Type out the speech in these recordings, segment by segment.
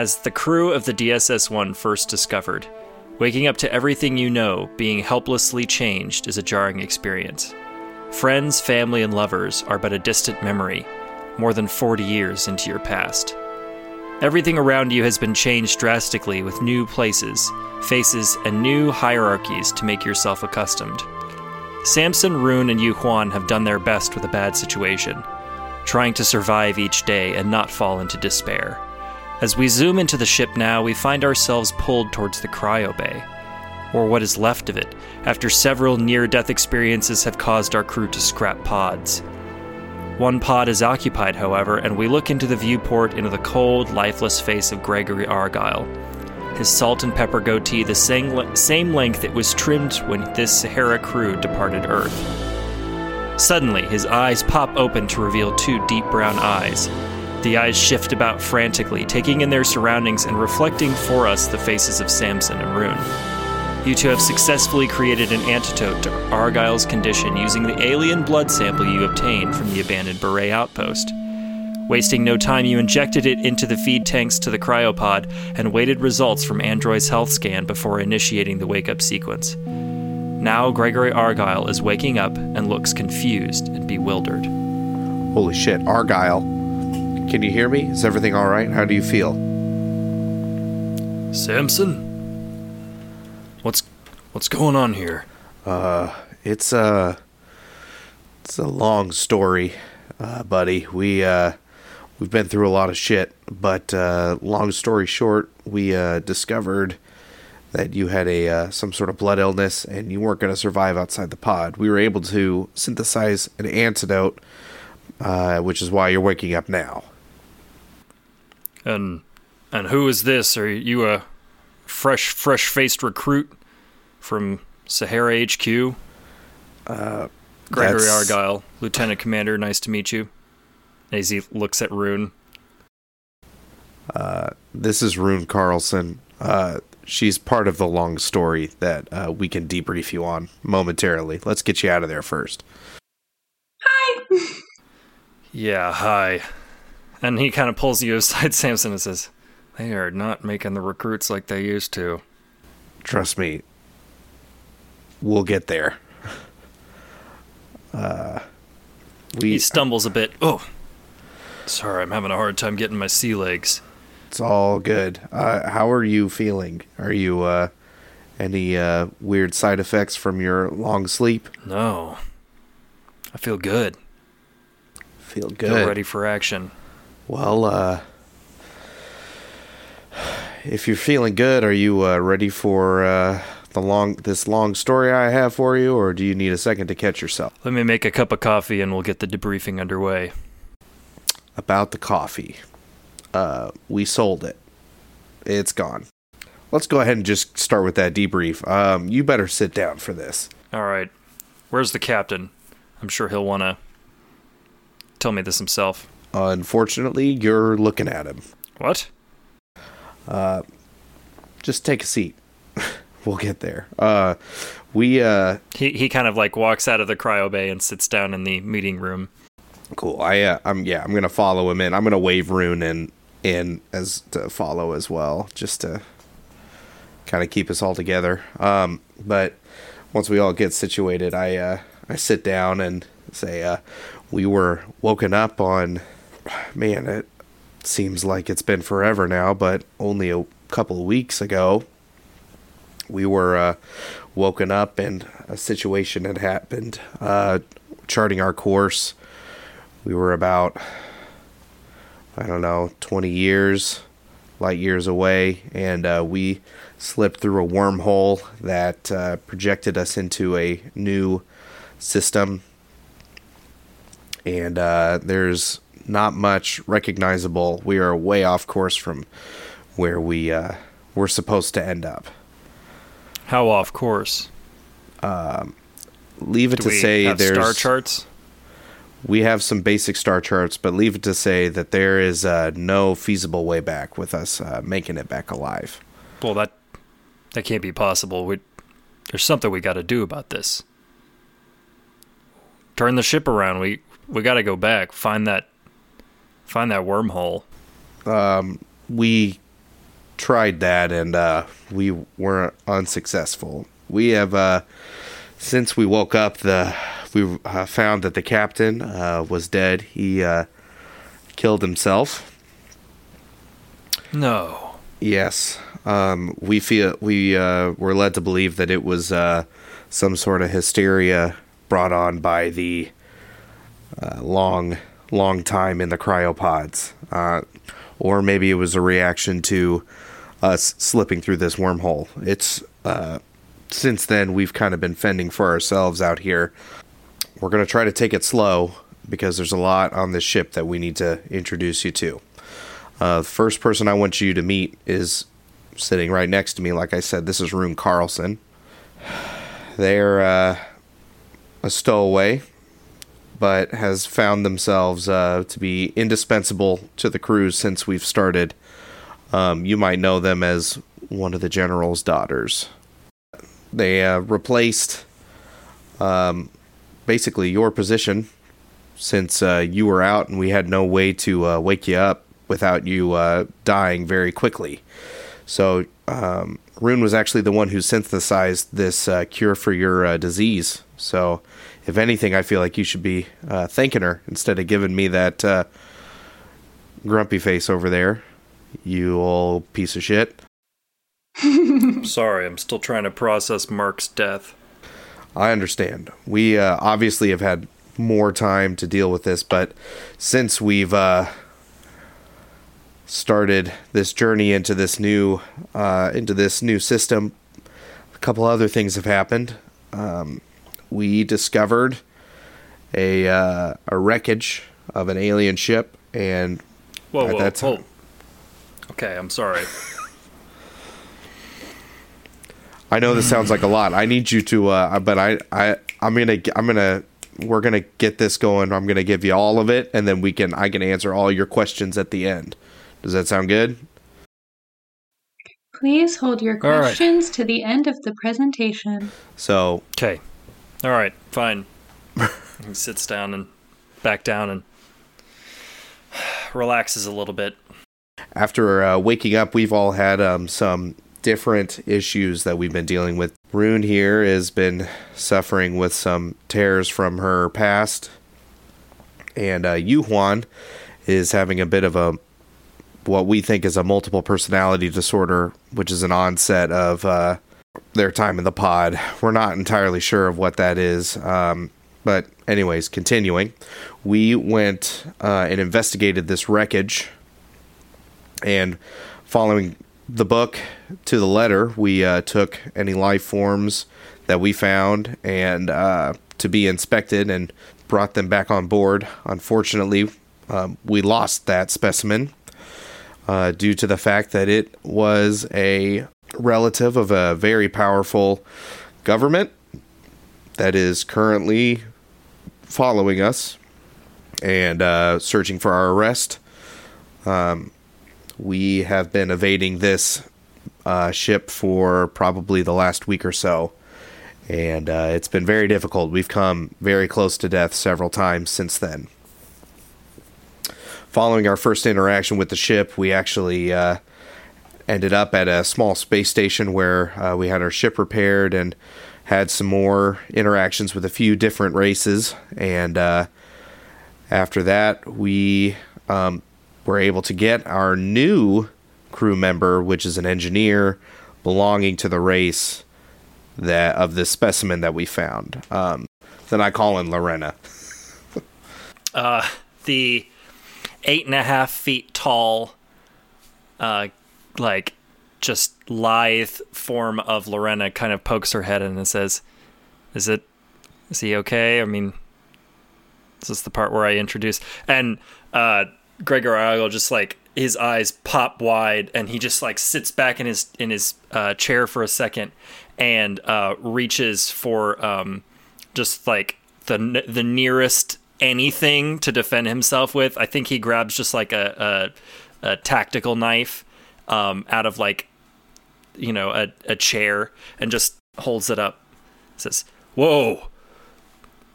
As the crew of the DSS 1 first discovered, waking up to everything you know being helplessly changed is a jarring experience. Friends, family, and lovers are but a distant memory, more than 40 years into your past. Everything around you has been changed drastically with new places, faces, and new hierarchies to make yourself accustomed. Samson, Rune, and Yu Huan have done their best with a bad situation, trying to survive each day and not fall into despair. As we zoom into the ship now, we find ourselves pulled towards the cryo bay, or what is left of it, after several near death experiences have caused our crew to scrap pods. One pod is occupied, however, and we look into the viewport into the cold, lifeless face of Gregory Argyle. His salt and pepper goatee the same, same length it was trimmed when this Sahara crew departed Earth. Suddenly, his eyes pop open to reveal two deep brown eyes. The eyes shift about frantically, taking in their surroundings and reflecting for us the faces of Samson and Rune. You two have successfully created an antidote to Argyle's condition using the alien blood sample you obtained from the abandoned Beret outpost. Wasting no time, you injected it into the feed tanks to the cryopod and waited results from Android's health scan before initiating the wake up sequence. Now, Gregory Argyle is waking up and looks confused and bewildered. Holy shit, Argyle. Can you hear me? Is everything alright? How do you feel? Samson? What's what's going on here? Uh, it's a it's a long story, uh, buddy. We uh, we've been through a lot of shit, but uh, long story short, we uh, discovered that you had a uh, some sort of blood illness and you weren't going to survive outside the pod. We were able to synthesize an antidote, uh, which is why you're waking up now. And and who is this? Are you a fresh fresh faced recruit from Sahara HQ? Uh, Gregory that's- Argyle, Lieutenant Commander. Nice to meet you. As he looks at Rune. Uh, this is Rune Carlson. Uh, she's part of the long story that uh, we can debrief you on momentarily. Let's get you out of there first. Hi. Yeah, hi. And he kind of pulls you aside, Samson, and says, "They are not making the recruits like they used to." Trust me, we'll get there. Uh, He we stumbles a bit. Oh, sorry, I'm having a hard time getting my sea legs. it's all good. Uh, how are you feeling? Are you uh, any uh, weird side effects from your long sleep? No, I feel good. Feel good. Feel good. ready for action. Well, uh, if you're feeling good, are you uh, ready for uh, the long this long story I have for you, or do you need a second to catch yourself? Let me make a cup of coffee, and we'll get the debriefing underway. About the coffee, uh, we sold it. It's gone. Let's go ahead and just start with that debrief. Um, you better sit down for this. All right, where's the captain? I'm sure he'll want to tell me this himself. Unfortunately, you're looking at him. What? Uh, Just take a seat. we'll get there. Uh, we uh, He he kind of like walks out of the cryo bay and sits down in the meeting room. Cool. I uh, I'm yeah. I'm gonna follow him in. I'm gonna wave Rune in in as to follow as well, just to kind of keep us all together. Um, but once we all get situated, I uh, I sit down and say, uh, we were woken up on. Man, it seems like it's been forever now, but only a couple of weeks ago, we were uh, woken up and a situation had happened. Uh, charting our course we were about i don't know 20 years light years away and uh, we slipped through a wormhole that uh, projected us into a new system and uh, there's not much recognizable we are way off course from where we uh, we're supposed to end up How off course? leave it Do to say have there's star charts? we have some basic star charts, but leave it to say that there is uh, no feasible way back with us uh, making it back alive. Well, that that can't be possible. We, there's something we got to do about this. Turn the ship around. We we got to go back. Find that find that wormhole. We tried that and uh, we were unsuccessful. We have uh, since we woke up, the we uh, found that the captain uh, was dead. He uh, killed himself. No. Yes. Um, we feel we uh, were led to believe that it was uh, some sort of hysteria brought on by the uh, long, long time in the cryopods, uh, or maybe it was a reaction to us slipping through this wormhole. It's uh, since then we've kind of been fending for ourselves out here. We're gonna try to take it slow because there's a lot on this ship that we need to introduce you to. Uh, the first person I want you to meet is sitting right next to me. Like I said, this is Rune Carlson. They're uh, a stowaway, but has found themselves uh, to be indispensable to the crew since we've started. Um, you might know them as one of the general's daughters. They uh, replaced um, basically your position since uh, you were out and we had no way to uh, wake you up without you uh, dying very quickly. So um, Rune was actually the one who synthesized this uh, cure for your disease. So if anything, I feel like you should be uh, thanking her instead of giving me that uh, grumpy face over there. You old piece of shit. Sorry, I'm still trying to process Mark's death. I understand. We uh, obviously have had more time to deal with this, but since we've uh, started this journey into this new uh, into this new system, a couple other things have happened. Um, we discovered a uh, a wreckage of an alien ship, and Whoa, at whoa, that time- whoa. Okay, I'm sorry. I know this sounds like a lot. I need you to, uh, but I, I, I'm gonna, I'm gonna, we're gonna get this going. I'm gonna give you all of it, and then we can, I can answer all your questions at the end. Does that sound good? Please hold your All right. questions to the end of the presentation. So, Okay. All right, fine. he sits down and back down and relaxes a little bit. after uh, waking up, we've all had um, some different issues that we've been dealing with. Rune here has been suffering with some tears from her past, and uh, Yu Huan is having a bit of a what we think is a multiple personality disorder, which is an onset of uh, their time in the pod. We're not entirely sure of what that is. Um, but, anyways, continuing, we went uh, and investigated this wreckage. And following the book to the letter, we uh, took any life forms that we found and uh, to be inspected and brought them back on board. Unfortunately, um, we lost that specimen uh, due to the fact that it was a relative of a very powerful government that is currently following us and uh, searching for our arrest. Um, we have been evading this uh, ship for probably the last week or so, and uh, it's been very difficult. We've come very close to death several times since then following our first interaction with the ship, we actually uh, ended up at a small space station where uh, we had our ship repaired and had some more interactions with a few different races. And uh, after that, we um, were able to get our new crew member, which is an engineer belonging to the race that of this specimen that we found. Um, then I call in Lorena. Uh, the eight and a half feet tall, uh, like just lithe form of Lorena kind of pokes her head in and says, "Is it? Is he okay? I mean, is this the part where I introduce?" And uh, Gregory Argyle just like his eyes pop wide, and he just like sits back in his in his uh, chair for a second, and uh, reaches for um, just like the the nearest anything to defend himself with. I think he grabs just like a a, a tactical knife um, out of like you know a, a chair and just holds it up. Says, "Whoa,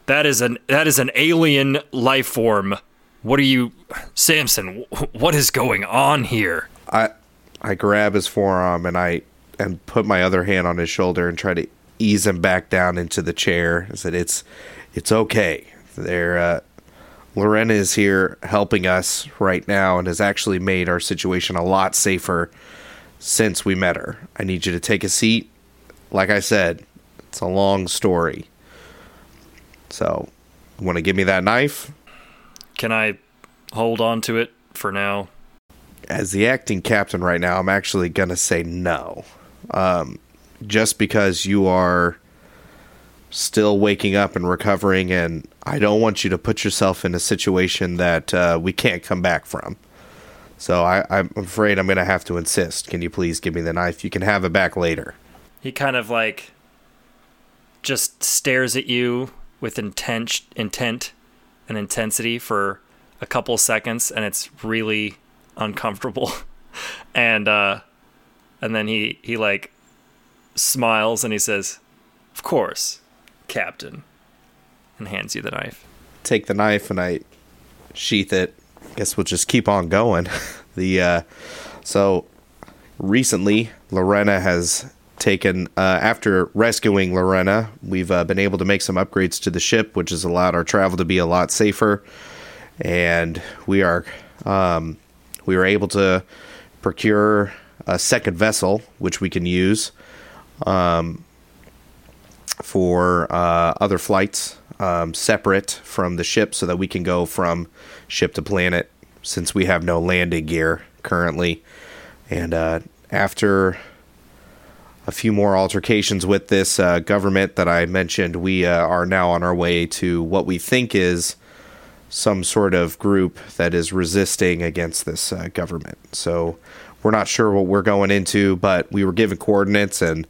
that is an that is an alien life form. What are you, Samson? What is going on here?" I I grab his forearm and I and put my other hand on his shoulder and try to ease him back down into the chair. I said, "It's it's okay. There, uh, Lorena is here helping us right now and has actually made our situation a lot safer since we met her. I need you to take a seat. Like I said, it's a long story. So, you want to give me that knife? Can I hold on to it for now? As the acting captain right now, I'm actually going to say no. Um, just because you are still waking up and recovering, and I don't want you to put yourself in a situation that uh, we can't come back from. So I, I'm afraid I'm going to have to insist. Can you please give me the knife? You can have it back later. He kind of like just stares at you with intent, intent and intensity for a couple seconds, and it's really uncomfortable. and uh, and then he he like smiles and he says, "Of course, Captain," and hands you the knife. Take the knife and I sheath it. I guess we'll just keep on going. the uh, so recently Lorena has taken uh, after rescuing Lorena, we've uh, been able to make some upgrades to the ship, which has allowed our travel to be a lot safer, and we are um, we were able to procure a second vessel, which we can use um, for uh, other flights um, separate from the ship, so that we can go from ship to planet, since we have no landing gear currently, and uh, after a few more altercations with this uh, government that I mentioned, we uh, are now on our way to what we think is some sort of group that is resisting against this uh, government. So we're not sure what we're going into, but we were given coordinates, and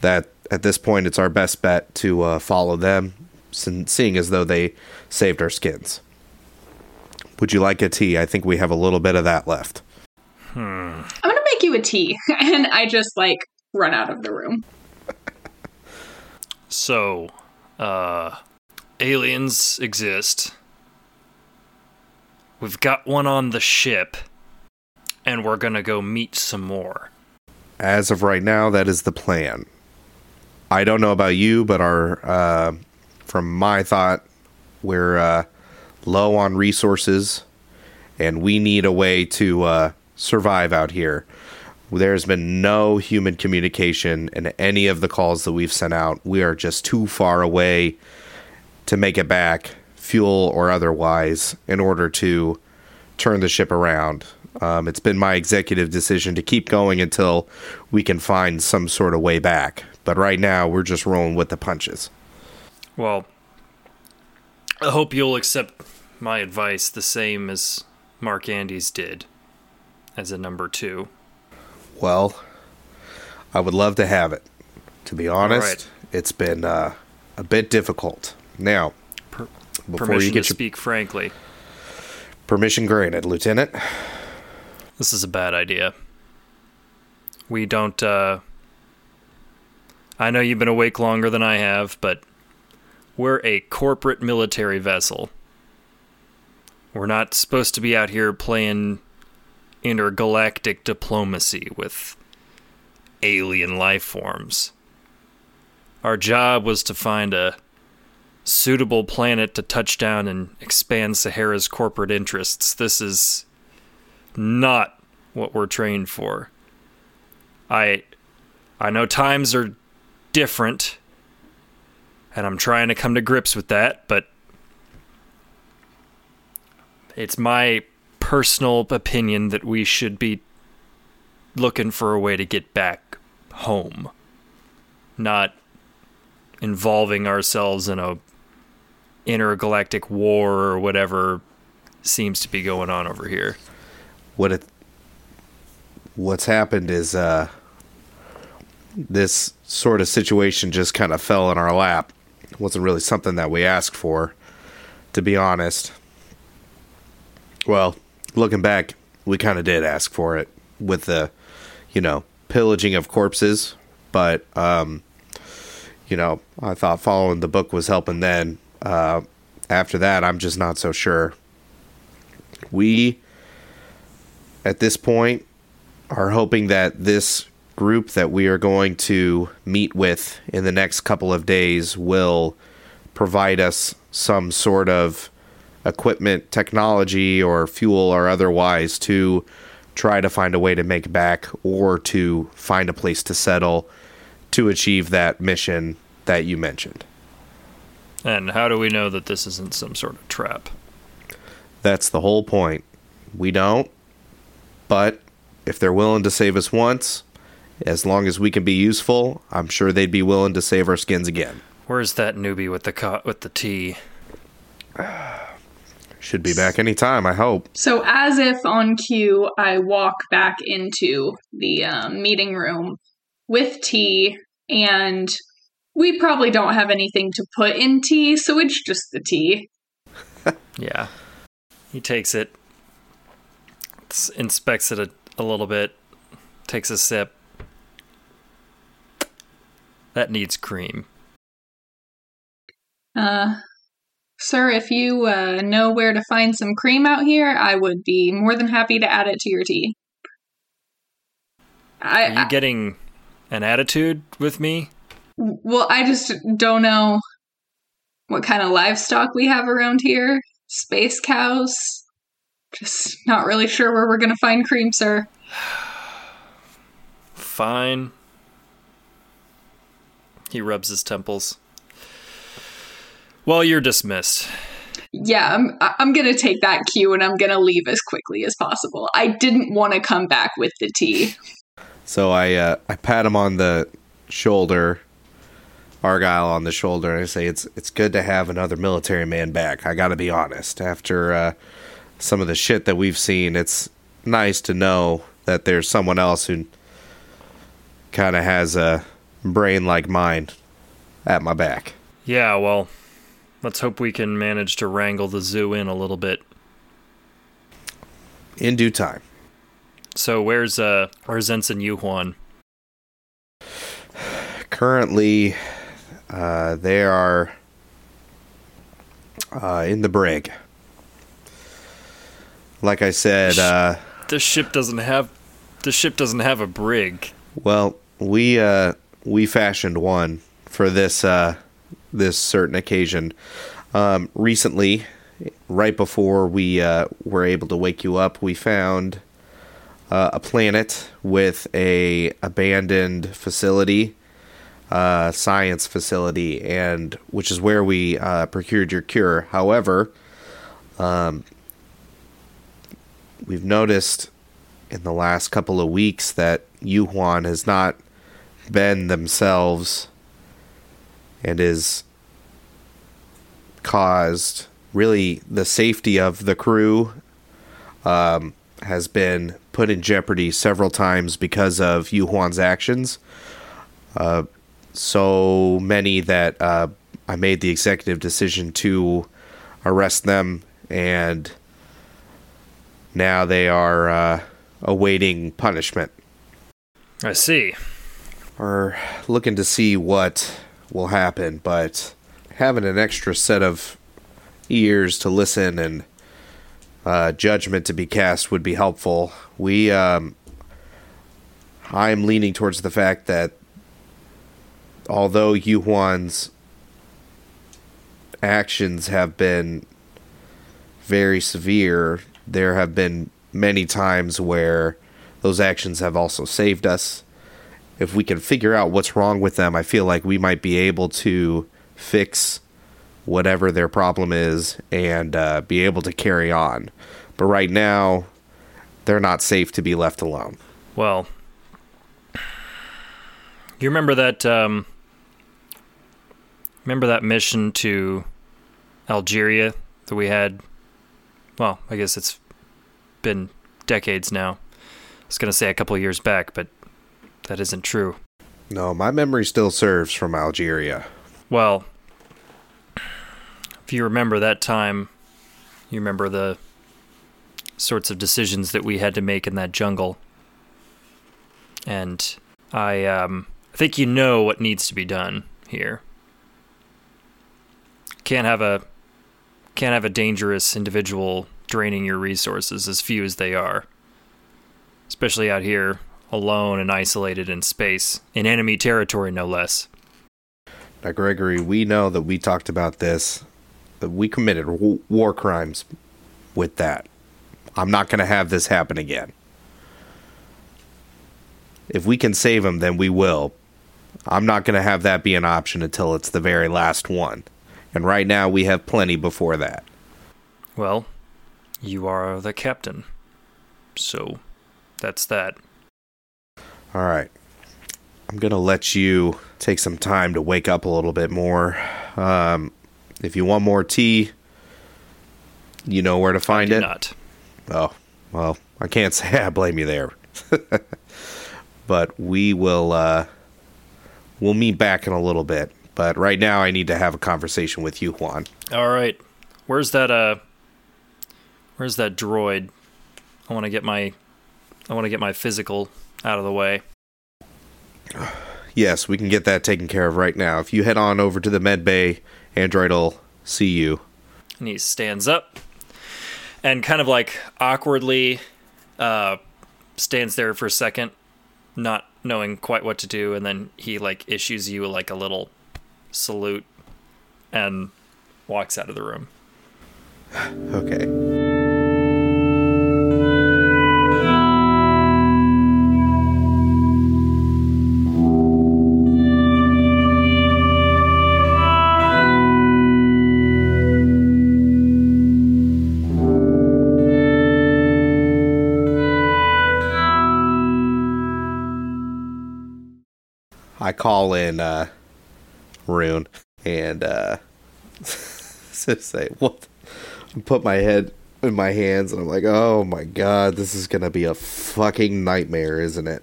that at this point it's our best bet to uh, follow them, seeing as though they saved our skins. Would you like a tea? I think we have a little bit of that left. I'm gonna make you a tea, and I just like run out of the room. So, uh, aliens exist. We've got one on the ship, and we're gonna go meet some more. As of right now, that is the plan. I don't know about you, but our uh, from my thought, we're uh, low on resources, and we need a way to uh, survive out here. There's been no human communication in any of the calls that we've sent out. We are just too far away to make it back, fuel or otherwise, in order to turn the ship around. Um, it's been my executive decision to keep going until we can find some sort of way back. But right now, we're just rolling with the punches. Well, I hope you'll accept my advice the same as Mark Andes did as a number two. Well, I would love to have it. To be honest, right. it's been uh, a bit difficult. Now, Per- before permission you get to your speak frankly. permission granted, Lieutenant. This is a bad idea. We don't, uh. I know you've been awake longer than I have, but we're a corporate military vessel. We're not supposed to be out here playing intergalactic diplomacy with alien life forms. Our job was to find a suitable planet to touch down and expand Sahara's corporate interests. This is not what we're trained for. I I know times are different and I'm trying to come to grips with that, but it's my personal opinion that we should be looking for a way to get back home, not involving ourselves in a intergalactic war or whatever seems to be going on over here. What it what's happened is uh this sort of situation just kind of fell in our lap. It wasn't really something that we asked for, to be honest. Well, looking back, we kind of did ask for it with the, you know, pillaging of corpses, but um you know, I thought following the book was helping then. Uh after that, I'm just not so sure. We at this point are hoping that this group that we are going to meet with in the next couple of days will provide us some sort of equipment, technology, or fuel or otherwise to try to find a way to make back or to find a place to settle to achieve that mission that you mentioned. And how do we know that this isn't some sort of trap? That's the whole point. We don't, but if they're willing to save us once, as long as we can be useful, I'm sure they'd be willing to save our skins again. Where's that newbie with the co- with the tea? Should be back anytime, I hope. So, as if on cue, I walk back into the um, meeting room with tea, and we probably don't have anything to put in tea, so it's just the tea. Yeah. He takes it, inspects it a, a little bit, takes a sip. That needs cream. Uh, sir, if you uh, know where to find some cream out here, I would be more than happy to add it to your tea. I, Are you getting an attitude with me? Well, I just don't know what kind of livestock we have around here. Space cows. Just not really sure where we're gonna find cream, sir. Fine. He rubs his temples. Well, you're dismissed. Yeah, I'm, I- I'm gonna take that cue and I'm gonna leave as quickly as possible. I didn't want to come back with the tea. So I uh, I pat him on the shoulder, Argyle on the shoulder, and I say it's it's good to have another military man back. I got to be honest. After uh, some of the shit that we've seen, it's nice to know that there's someone else who kind of has a brain like mine at my back. Yeah, well, let's hope we can manage to wrangle the zoo in a little bit. In due time. So where's uh where's Ensign Yuhuan? Currently, uh, they are uh, in the brig. Like I said, uh, This ship doesn't have this ship doesn't have a brig. well, we uh, we fashioned one for this uh, this certain occasion. Um, recently, right before we uh, were able to wake you up, we found uh, a planet with a abandoned facility, uh, science facility, and which is where we uh, procured your cure. However, um, we've noticed in the last couple of weeks that Yuhuan has not been themselves and is caused really the safety of the crew um, has been put in jeopardy several times because of Yuhuan's actions. Uh, so many that uh, I made the executive decision to arrest them, and now they are uh, awaiting punishment. I see. We're looking to see what will happen, but having an extra set of ears to listen and uh, judgment to be cast would be helpful. We, um, I'm leaning towards the fact that although Yuhuan's actions have been very severe, there have been many times where those actions have also saved us. If we can figure out what's wrong with them, I feel like we might be able to fix whatever their problem is and uh, be able to carry on. But right now, they're not safe to be left alone. Well, you remember that um remember that mission to Algeria that we had well, I guess it's been decades now. I was to say a couple years back, but that isn't true. No, my memory still serves from Algeria. Well, if you remember that time, you remember the sorts of decisions that we had to make in that jungle. And I um think you know what needs to be done here. Can't have a can't have a dangerous individual draining your resources as few as they are. especially out here, alone and isolated in space, in enemy territory, no less. Now, Gregory, we know that we talked about this. That we committed w- war crimes with that. I'm not going to have this happen again. If we can save him, then we will. I'm not going to have that be an option until it's the very last one. And right now, we have plenty before that. Well, you are the captain. So, that's that. All right. I'm going to let you take some time to wake up a little bit more. Um, if you want more tea, you know where to find I do it. not. Oh, well, I can't say I blame you there. but we will uh we'll meet back in a little bit. But right now I need to have a conversation with Yu Huan. All right. Where's that uh Where's that droid? I want to get my I want to get my physical out of the way. Yes, we can get that taken care of right now. If you head on over to the med bay, Android will see you. And he stands up and kind of like awkwardly uh stands there for a second, not knowing quite what to do, and then he like issues you like a little salute and walks out of the room. Okay. I call in uh, Rune and uh, say, "What?" I put my head in my hands and I'm like, "Oh my god, this is gonna be a fucking nightmare, isn't it?"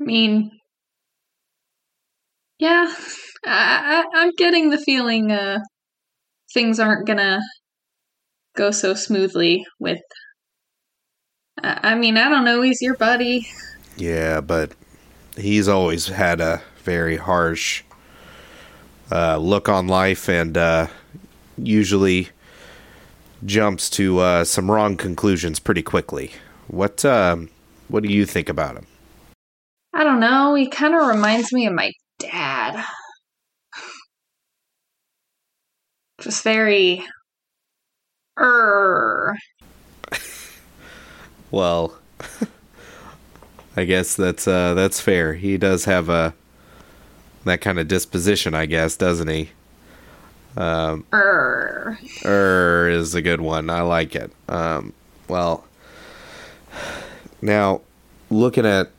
I mean, yeah, I, I, I'm getting the feeling uh, things aren't gonna go so smoothly with. I, I mean, I don't know. He's your buddy. Yeah, but he's always had a very harsh uh, look on life and uh, usually jumps to uh, some wrong conclusions pretty quickly. What um, what do you think about him? I don't know. He kind of reminds me of my dad. Just very. Er. Well, I guess that's uh, that's fair. He does have a that kind of disposition, I guess, doesn't he? Um, Er. er is a good one. I like it. Um, well, now looking at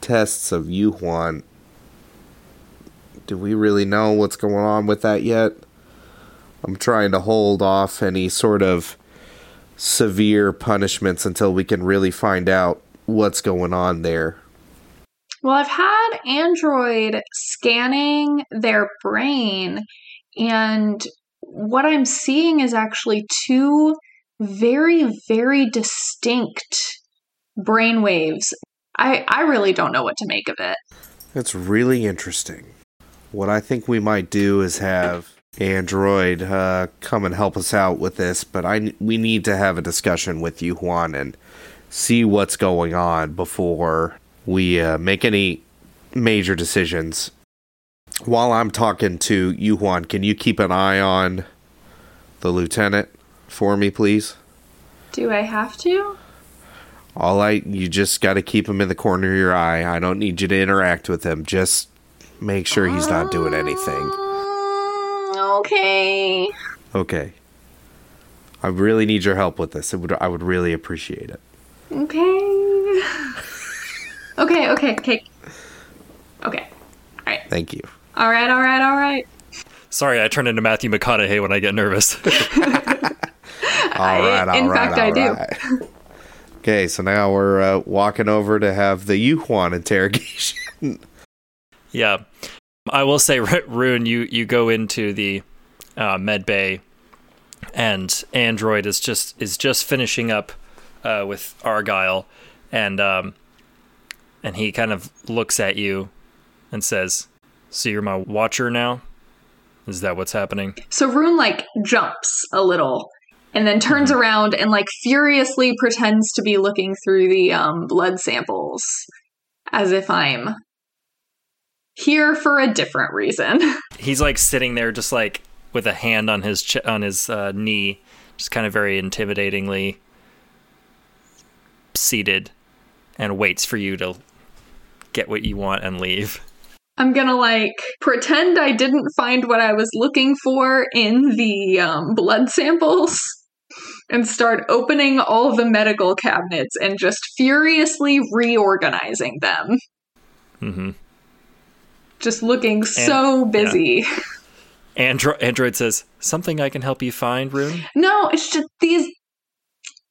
tests of Yu Huan, do we really know what's going on with that yet? I'm trying to hold off any sort of severe punishments until we can really find out what's going on there. Well, I've had Android scanning their brain, and what I'm seeing is actually two very, very distinct brain waves. I, I really don't know what to make of it. That's really interesting. What I think we might do is have Android uh, come and help us out with this, but I we need to have a discussion with Yu Huan, and see what's going on before we uh, make any major decisions. While I'm talking to Yu Huan, can you keep an eye on the lieutenant for me, please? Do I have to? All I you just got to keep him in the corner of your eye. I don't need you to interact with him. Just make sure he's not doing anything. Mm, okay. Okay. I really need your help with this. It would I would really appreciate it. Okay. okay, okay, okay. Okay. Alright. Thank you. Alright, alright, alright. Sorry, I turn into Matthew McConaughey when I get nervous. All right, all in right, fact, I all do. Okay, so now we're uh, walking over to have the Yuhuan interrogation. yeah, I will say, Ru- Rune, you you go into the uh, med bay, and Android is just is just finishing up uh, with Argyle, and um, and he kind of looks at you and says, "So you're my watcher now? Is that what's happening?" So Rune like jumps a little and then turns around and like furiously pretends to be looking through the um, blood samples as if I'm here for a different reason. He's like sitting there, just like with a hand on his ch- on his uh, knee, just kind of very intimidatingly seated, and waits for you to get what you want and leave. I'm gonna like pretend I didn't find what I was looking for in the um, blood samples and start opening all the medical cabinets and just furiously reorganizing them. Mm-hmm. Just looking so busy. Andro- Android says, Something I can help you find, Rune? No, it's just these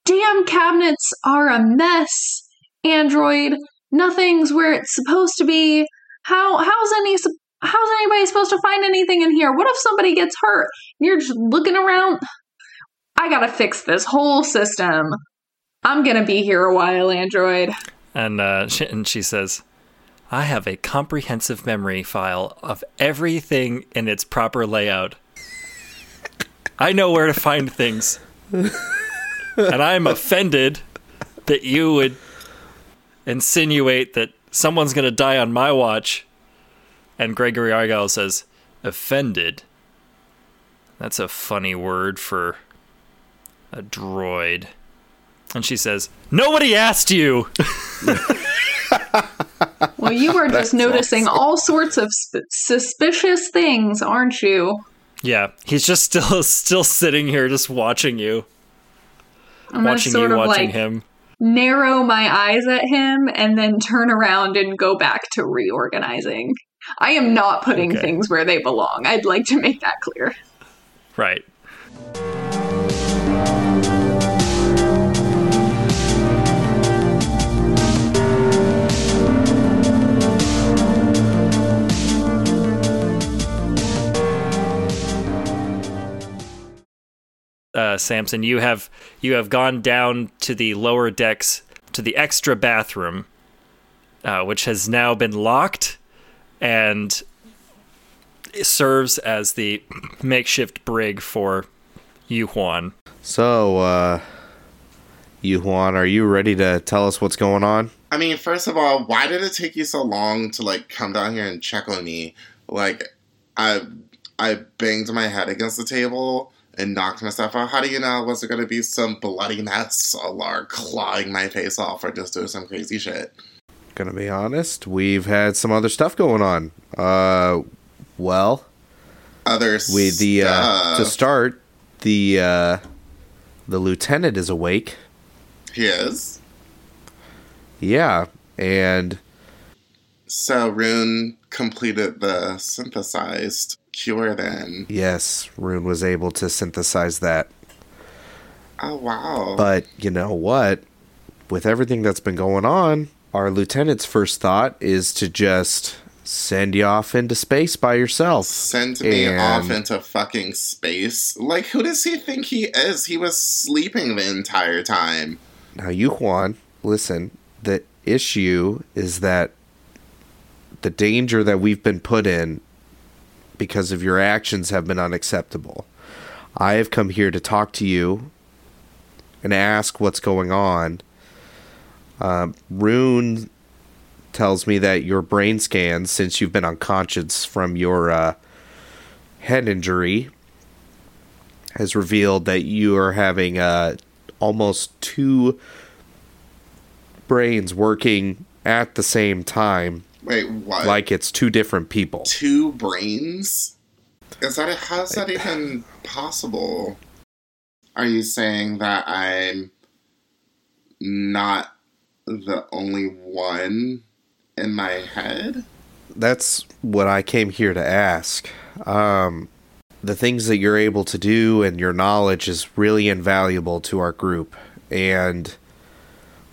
damn cabinets are a mess. Android, nothing's where it's supposed to be. How how's any how's anybody supposed to find anything in here? What if somebody gets hurt? You're just looking around. I gotta fix this whole system. I'm gonna be here a while, Android. And uh, she, and she says, I have a comprehensive memory file of everything in its proper layout. I know where to find things. and I'm offended that you would insinuate that someone's going to die on my watch. And Gregory Argyle says, offended. That's a funny word for a droid. And she says, Nobody asked you! Well, you are just noticing all sorts of sp- suspicious things, aren't you? Yeah, he's just still still sitting here just watching you. I'm watching sort you of watching like him. Narrow my eyes at him and then turn around and go back to reorganizing. I am not putting Okay. things where they belong. I'd like to make that clear. Right. Uh, Samson, you have you have gone down to the lower decks to the extra bathroom, uh, which has now been locked, and serves as the makeshift brig for Yu Huan. So, uh, Yu Huan, are you ready to tell us what's going on? I mean, first of all, why did it take you so long to like come down here and check on me? Like, I I banged my head against the table and knocked myself out. How do you know was it going to be some bloody mess or clawing my face off or just doing some crazy shit? Gonna be honest, we've had some other stuff going on. Uh, well, Other we the uh, to start the uh, the lieutenant is awake. he is. Yeah, and So Rune completed the synthesized cure then. yes, Rune was able to synthesize that. Oh wow. But you know what? With everything that's been going on, our lieutenant's first thought is to just send you off into space by yourself. Send me And- off into fucking space. Like, who does he think he is? He was sleeping the entire time. Now, Yu Huan, listen. The issue is that the danger that we've been put in because of your actions have been unacceptable. I have come here to talk to you and ask what's going on. Um, Rune tells me that your brain scans, since you've been unconscious from your uh, head injury, has revealed that you are having uh, almost two brains working at the same time, Wait, what? like it's two different people. two brains? Is that how's that even possible? Are you saying that I'm not the only one in my head? That's what I came here to ask. Um, the things that you're able to do and your knowledge is really invaluable to our group, and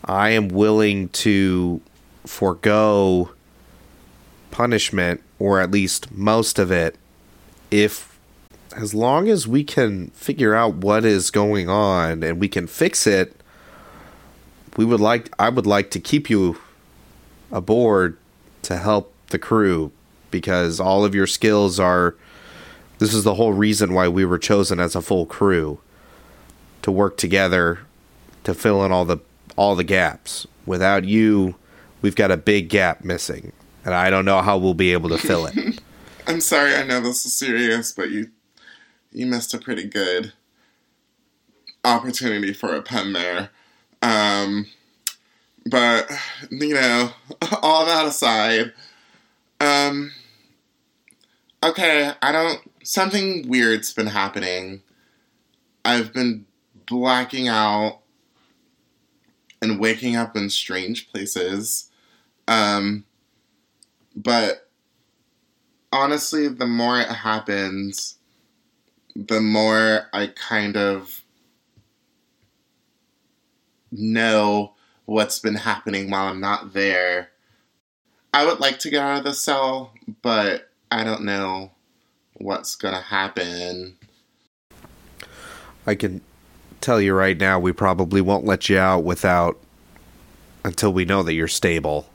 I am willing to forego punishment, or at least most of it, if as long as we can figure out what is going on and we can fix it. We would like I would like to keep you aboard to help the crew because all of your skills are this is the whole reason why we were chosen as a full crew to work together to fill in all the all the gaps. Without you, we've got a big gap missing, and I don't know how we'll be able to fill it. I'm sorry, I know this is serious, but you you missed a pretty good opportunity for a pen there. Um, but you know, all that aside, um, okay, I don't. Something weird's been happening. I've been blacking out and waking up in strange places. Um, but honestly, the more it happens, the more I kind of know what's been happening while I'm not there. I would like to get out of the cell, but I don't know what's gonna happen. I can tell you right now, we probably won't let you out without until we know that you're stable.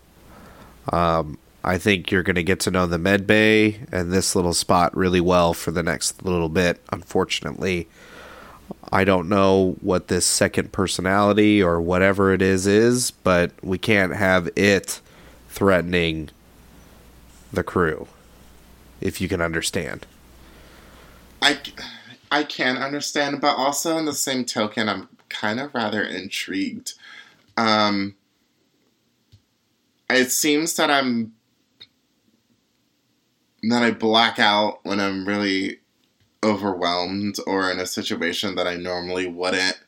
Um, I think you're going to get to know the med bay and this little spot really well for the next little bit. Unfortunately, I don't know what this second personality or whatever it is is, but we can't have it threatening the crew. If you can understand. I, I can understand, but also in the same token, I'm kind of rather intrigued. Um, it seems that I'm that I black out when I'm really overwhelmed or in a situation that I normally wouldn't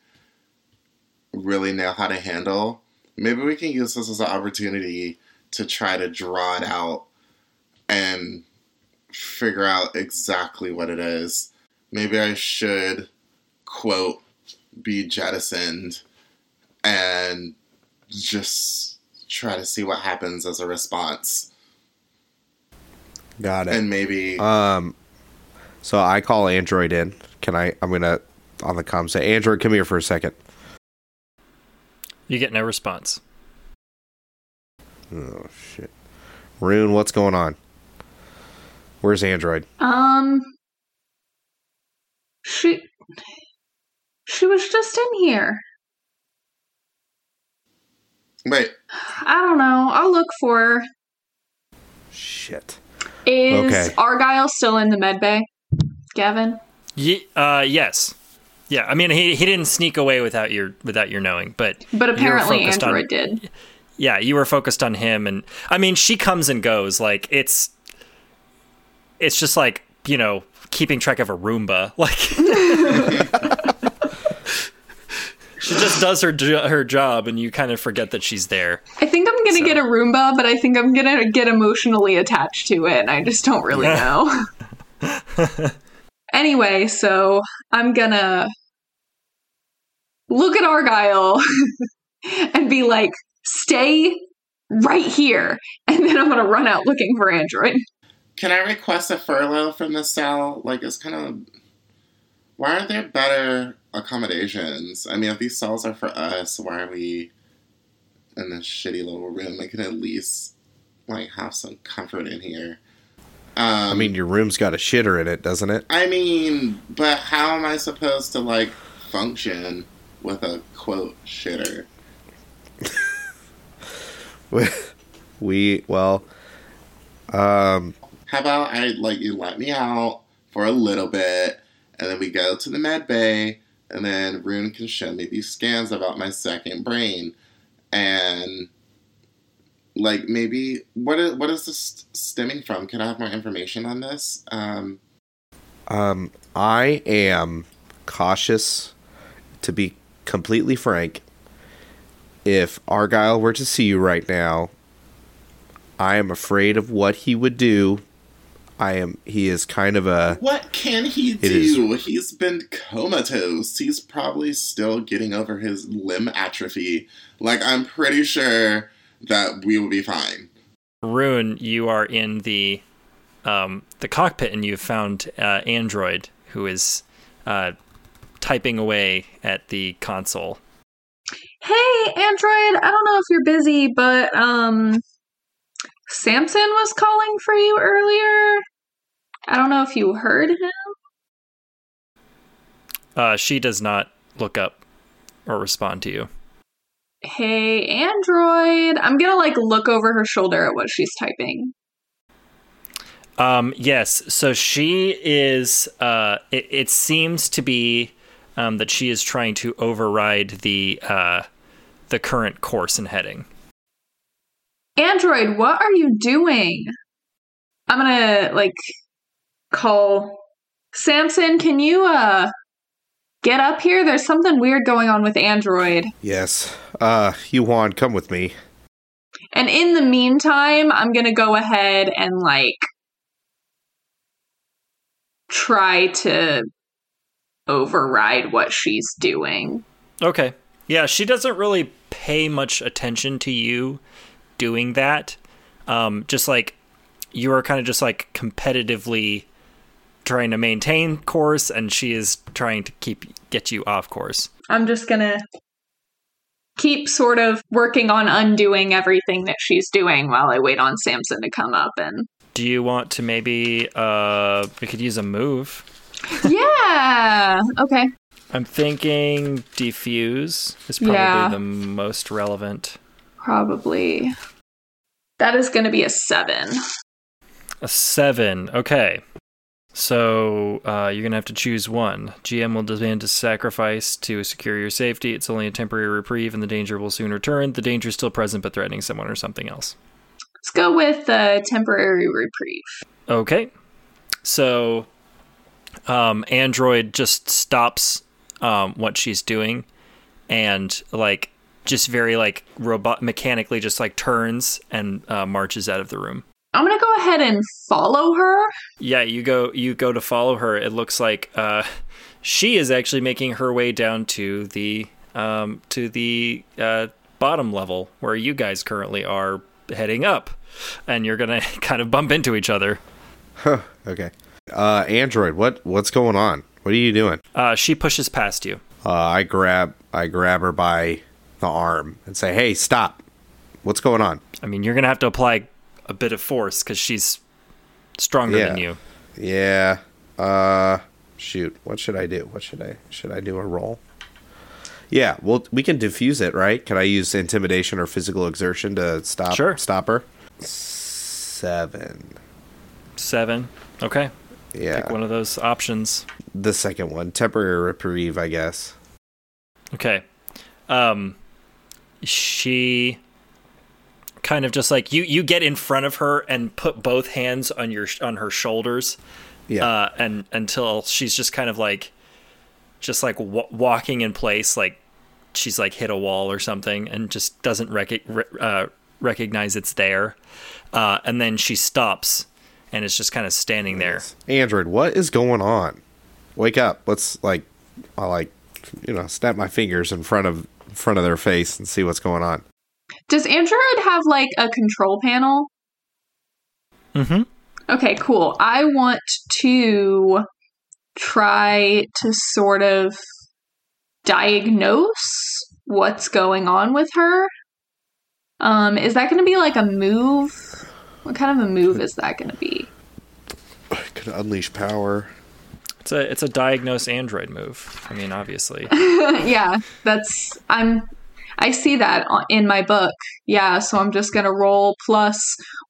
really know how to handle. Maybe we can use this as an opportunity to try to draw it out and figure out exactly what it is. Maybe I should, quote, be jettisoned and just try to see what happens as a response. Got it. And maybe. Um, so I call Android in. Can I? I'm gonna on the com say, Android, come here for a second. You get no response. Oh shit, Rune, what's going on? Where's Android? Um, she she was just in here. Wait, I don't know. I'll look for her. Shit. Is Okay. Argyle still in the med bay? Gavin? Ye- uh, yes. Yeah, I mean he he didn't sneak away without your without your knowing, but But apparently focused on- Android did. yeah, you were focused on him and I mean she comes and goes like it's it's just like, you know, keeping track of a Roomba. Like She just does her her job and you kind of forget that she's there. I think I'm gonna So- get a Roomba, but I think I'm gonna get emotionally attached to it, and I just don't really know. anyway, so I'm gonna look at Argyle and be like, stay right here. And then I'm gonna run out looking for Android. can I request a furlough from the cell? Like, it's kind of. Why aren't there better accommodations? I mean, if these cells are for us, why are we in this shitty little room? I can at least, like, have some comfort in here. Um, I mean, your room's got a shitter in it, doesn't it? I mean, but how am I supposed to like function with a quote shitter? we well, um, How about I like you let me out for a little bit, and then we go to the med bay, and then Rune can show me these scans about my second brain, and like maybe what is what is this stemming from? Can I have more information on this? Um, um, I am cautious. To be completely frank, if Argyle were to see you right now, I am afraid of what he would do. I am. He is kind of a. What can he It is- do? He's been comatose. He's probably still getting over his limb atrophy. Like, I'm pretty sure that we will be fine. Rune, you are in the um, the cockpit and you've found uh, Android who is uh, typing away at the console. Hey, Android, I don't know if you're busy, but um Samson was calling for you earlier. I don't know if you heard him. Uh, she does not look up or respond to you. Hey, Android. I'm gonna like look over her shoulder at what she's typing. Um, yes. So she is. Uh, it, it seems to be um, that she is trying to override the uh, the current course and heading. Android, what are you doing? I'm gonna like call Samson. Can you uh get up here? There's something weird going on with Android. Yes. Uh, Yu Huan, come with me. And in the meantime, I'm gonna go ahead and like try to override what she's doing. Okay. Yeah, she doesn't really pay much attention to you doing that. Um, just like you are kind of just like competitively trying to maintain course, and she is trying to keep get you off course. I'm just gonna keep sort of working on undoing everything that she's doing while I wait on Samson to come up and Do you want to maybe uh we could use a move? Yeah. Okay. I'm thinking defuse is probably Yeah. the most relevant. Probably. That is going to be a seven. A seven. Okay. So uh, you're gonna have to choose one. GM will demand a sacrifice to secure your safety. It's only a temporary reprieve, and the danger will soon return. The danger is still present, but threatening someone or something else. Let's go with a temporary reprieve. Okay. So, um, Android just stops um, what she's doing, and like just very like robot mechanically just like turns and uh, marches out of the room. I'm going to go ahead and follow her. Yeah, you go you go to follow her. It looks like uh, she is actually making her way down to the um, to the uh, bottom level where you guys currently are heading up, and you're gonna kind of bump into each other. Okay. Uh, Android, what what's going on? What are you doing? Uh, she pushes past you. Uh, I grab I grab her by the arm and say, "Hey, stop! What's going on?" I mean, you're gonna have to apply a bit of force because she's stronger than you. Yeah. Uh, shoot. What should I do? What should I should I do a roll? Yeah. Well, we can diffuse it, right? Can I use intimidation or physical exertion to stop Sure. stop her? Seven. Seven. Okay. Yeah. Pick one of those options. The second one, temporary reprieve, I guess. Okay. Um she kind of just like you you get in front of her and put both hands on your on her shoulders Yeah. uh and until she's just kind of like just like w- walking in place like she's like hit a wall or something and just doesn't rec- re- uh, recognize it's there uh and then she stops and is just kind of standing there Android, what is going on? Wake up. Let's like I like you know, snap my fingers in front of in front of their face and see what's going on. Does Android have like a control panel? Mm mhm Okay, cool. I want to try to sort of diagnose what's going on with her. Um, is that going to be like a move? What kind of a move is that going to be? Could unleash power. it's a it's a diagnose android move i mean obviously yeah, that's I'm I see that in my book. Yeah, so I'm just going to roll plus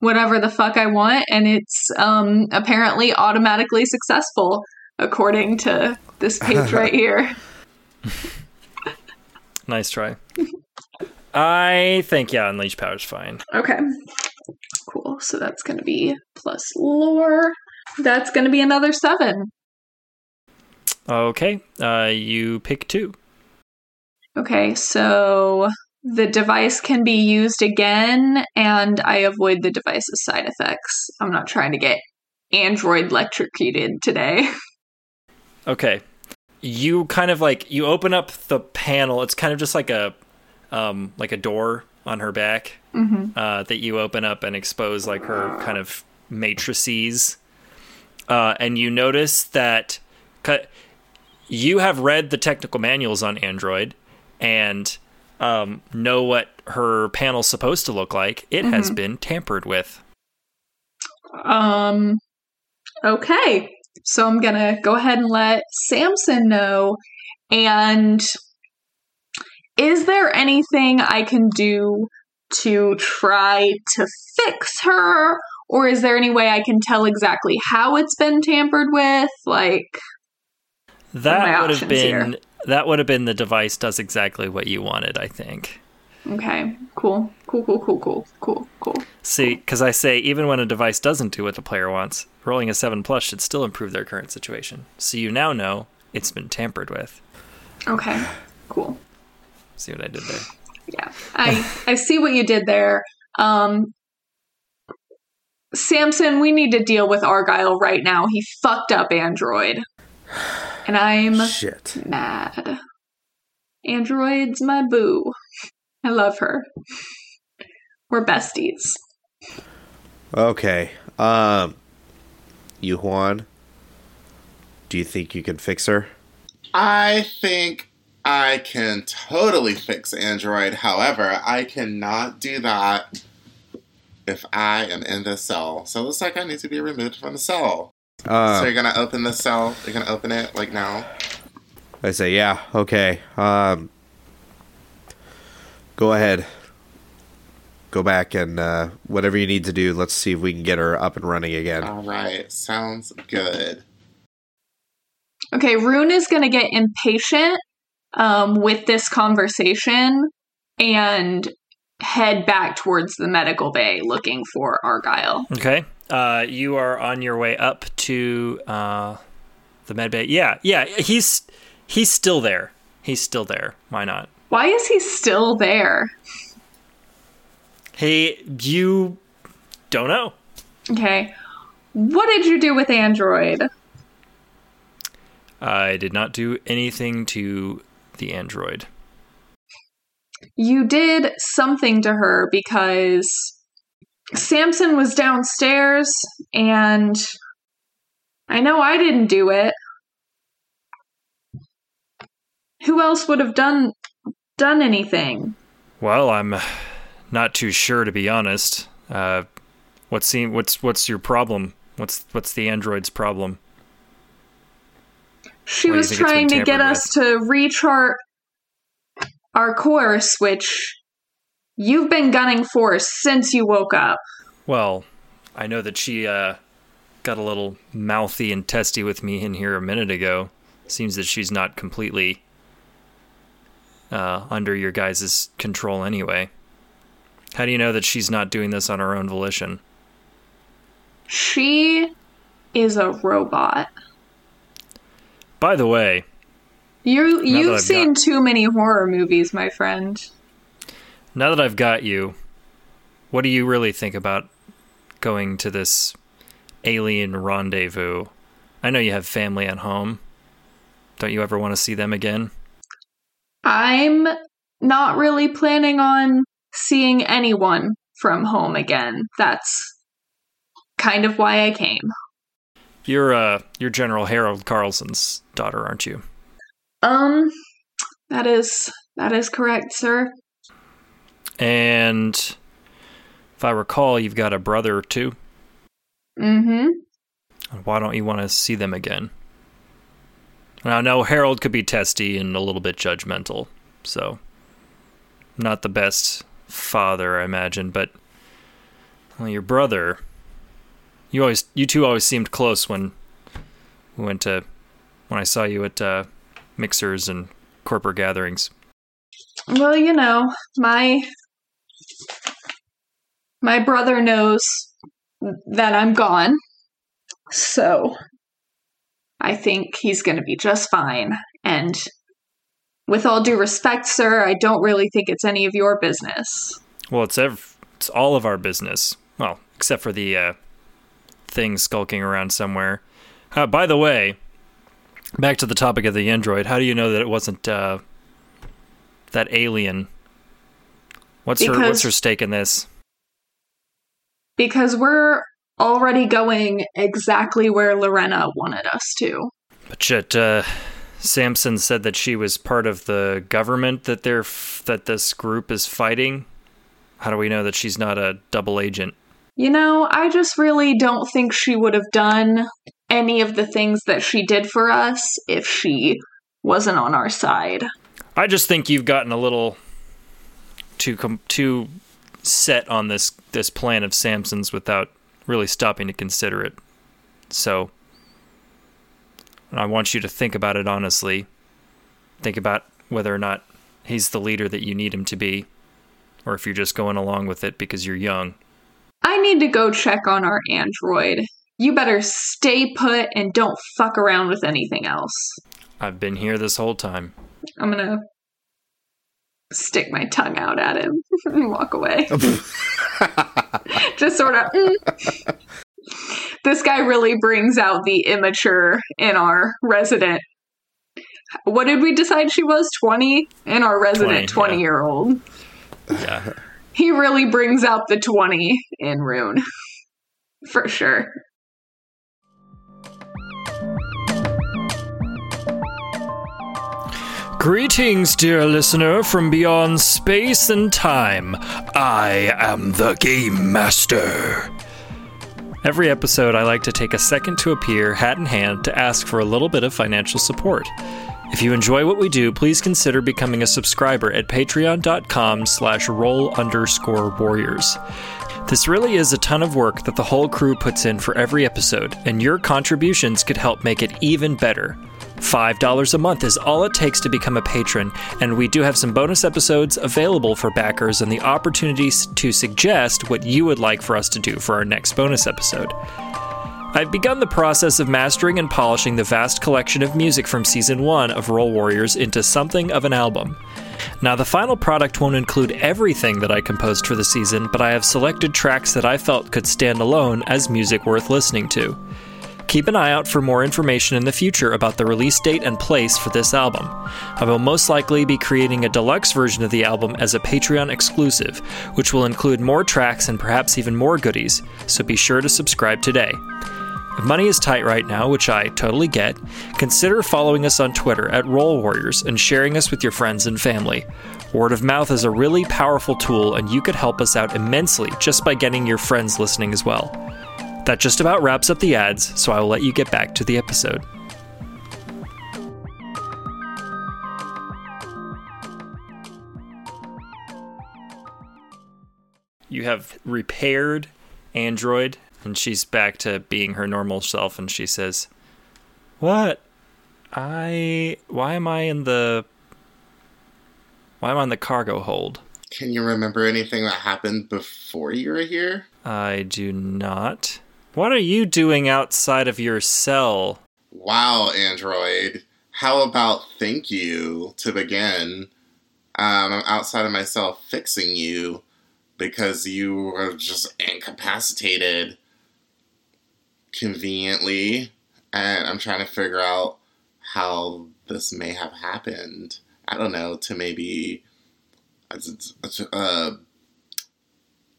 whatever the fuck I want and it's um apparently automatically successful according to this page right here. Nice try. I think yeah, unleash power's fine. Okay. Cool. So that's going to be plus lore. That's going to be another 7. Okay, uh, you pick two. Okay, so the device can be used again, and I avoid the device's side effects. I'm not trying to get Android electrocuted today. Okay, you kind of like you open up the panel. It's kind of just like a um, like a door on her back hmm uh, that you open up and expose like her kind of matrices. Uh, and you notice that cut. You have read the technical manuals on Android and um, know what her panel's supposed to look like. It has been tampered with. Um, okay. So I'm going to go ahead and let Samson know. And is there anything I can do to try to fix her? Or is there any way I can tell exactly how it's been tampered with? Like, That would have been here? that would have been the device does exactly what you wanted, I think. okay, cool, cool, cool, cool, cool, cool, cool. See, because I say even when a device doesn't do what the player wants, rolling a seven plus should still improve their current situation. So you now know it's been tampered with. Okay, cool. See what I did there? Yeah, I I see what you did there. Um, Samson, we need to deal with Argyle right now. He fucked up Android, and I'm Shit. mad. Android's my boo. I love her. We're besties. Okay. Um, Yu Huan, do you think you can fix her? I think I can totally fix Android. However, I cannot do that if I am in the cell. So it looks like I need to be removed from the cell. So Uh, you're gonna open the cell? You're gonna open it like now? I say, yeah. Okay. Um, go ahead. Go back and uh, whatever you need to do. Let's see if we can get her up and running again. All right, sounds good. Okay, Rune is going to get impatient um, with this conversation and head back towards the medical bay looking for Argyle. Okay. Uh, you are on your way up to uh, the med bay. Yeah, yeah. He's he's still there. He's still there. Why not? Why is he still there? Hey, you don't know. Okay. What did you do with Android? I did not do anything to the android. You did something to her because Samson was downstairs and I know I didn't do it. Who else would have done done anything? Well, I'm not too sure to be honest. Uh, what's seem what's what's your problem? What's what's the android's problem? She was think it's been trying to get tampered us to rechart our course, which you've been gunning for since you woke up. Well, I know that she uh, got a little mouthy and testy with me in here a minute ago. Seems that she's not completely uh, under your guys' control anyway. How do you know that she's not doing this on her own volition? She is a robot. By the way, You you've seen got- too many horror movies, my friend. Now that I've got you, what do you really think about going to this alien rendezvous? I know you have family at home. Don't you ever want to see them again? I'm not really planning on seeing anyone from home again. That's kind of why I came. You're uh you're General Harold Carlson's daughter, aren't you? Um that is that is correct, sir. And if I recall, you've got a brother too. Mm-hmm. Why don't you want to see them again? Now, no, Harold could be testy and a little bit judgmental, so not the best father, I imagine. But well, your brother, you always, you two always seemed close when we went to when I saw you at uh, mixers and corporate gatherings. Well, you know, my my brother knows that I'm gone. So I think he's going to be just fine. And with all due respect, sir, I don't really think it's any of your business. Well, it's ev- it's all of our business. Well, except for the uh, thing skulking around somewhere. Uh, by the way, back to the topic of the android. How do you know that it wasn't uh, that alien? What's her What's her stake in this? Because we're already going exactly where Lorena wanted us to. But yet, uh, Samson said that she was part of the government that they're f- that this group is fighting. How do we know that she's not a double agent? You know, I just really don't think she would have done any of the things that she did for us if she wasn't on our side. I just think you've gotten a little too com- too set on this this plan of Samson's without really stopping to consider it. So I want you to think about it honestly. Think about whether or not he's the leader that you need him to be or if you're just going along with it because you're young. I need to go check on our android. You better stay put and don't fuck around with anything else. I've been here this whole time. I'm gonna stick my tongue out at him and walk away. Just sort of. mm. This guy really brings out the immature in our resident. What did we decide she was? 20? In our 20, resident yeah. 20 year old. Yeah. He really brings out the 20 in Rune. For sure. Greetings, dear listener from beyond space and time. I am the Game Master. Every episode, I like to take a second to appear, hat in hand, to ask for a little bit of financial support. If you enjoy what we do, please consider becoming a subscriber at patreon.com slash roll underscore warriors. This really is a ton of work that the whole crew puts in for every episode, and your contributions could help make it even better. $5 a month is all it takes to become a patron, and we do have some bonus episodes available for backers and the opportunities to suggest what you would like for us to do for our next bonus episode. I've begun the process of mastering and polishing the vast collection of music from Season 1 of Roll Warriors into something of an album. Now, the final product won't include everything that I composed for the season, but I have selected tracks that I felt could stand alone as music worth listening to. Keep an eye out for more information in the future about the release date and place for this album. I will most likely be creating a deluxe version of the album as a Patreon exclusive, which will include more tracks and perhaps even more goodies, so be sure to subscribe today. If money is tight right now, which I totally get, consider following us on Twitter at Roll Warriors and sharing us with your friends and family. Word of mouth is a really powerful tool, and you could help us out immensely just by getting your friends listening as well. That just about wraps up the ads, so I will let you get back to the episode. You have repaired Android, and she's back to being her normal self, and she says, What? I. Why am I in the. Why am I in the cargo hold? Can you remember anything that happened before you were here? I do not. What are you doing outside of your cell? Wow, Android. How about thank you to begin? Um, I'm outside of myself fixing you because you were just incapacitated conveniently, and I'm trying to figure out how this may have happened. I don't know, to maybe uh,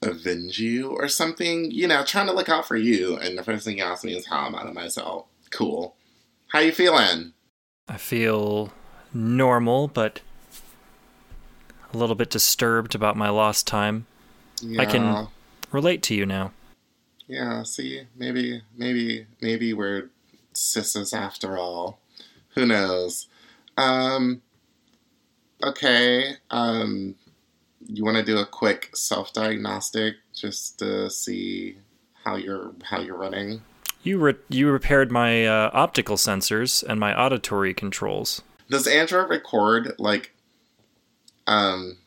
avenge you or something. You know, trying to look out for you. And the first thing he ask me is how I'm out of myself. Cool. How you feeling? I feel normal, but a little bit disturbed about my lost time. Yeah. I can relate to you now. Yeah, see, maybe, maybe, maybe we're sisters after all. Who knows? Um, okay, um, you want to do a quick self-diagnostic just to see how you're how you're running? You re- you repaired my uh, optical sensors and my auditory controls. Does Android record like, um,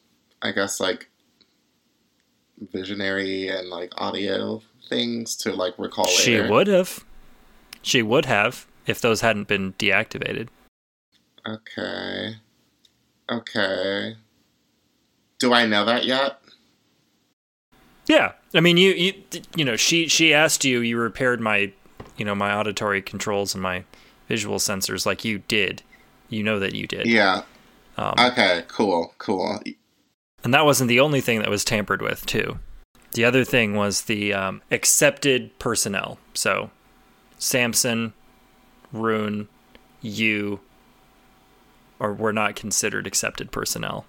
I guess like visionary and like audio things to like recall She later? would have. She would have if those hadn't been deactivated. Okay. Okay. Do I know that yet? Yeah, I mean, you you you know, she she asked you, you repaired my, you know, my auditory controls and my visual sensors like you did. You know that you did. Yeah. Um, Okay, cool, cool. And that wasn't the only thing that was tampered with, too. The other thing was the um, accepted personnel. So, Samson, Rune, you, or were not considered accepted personnel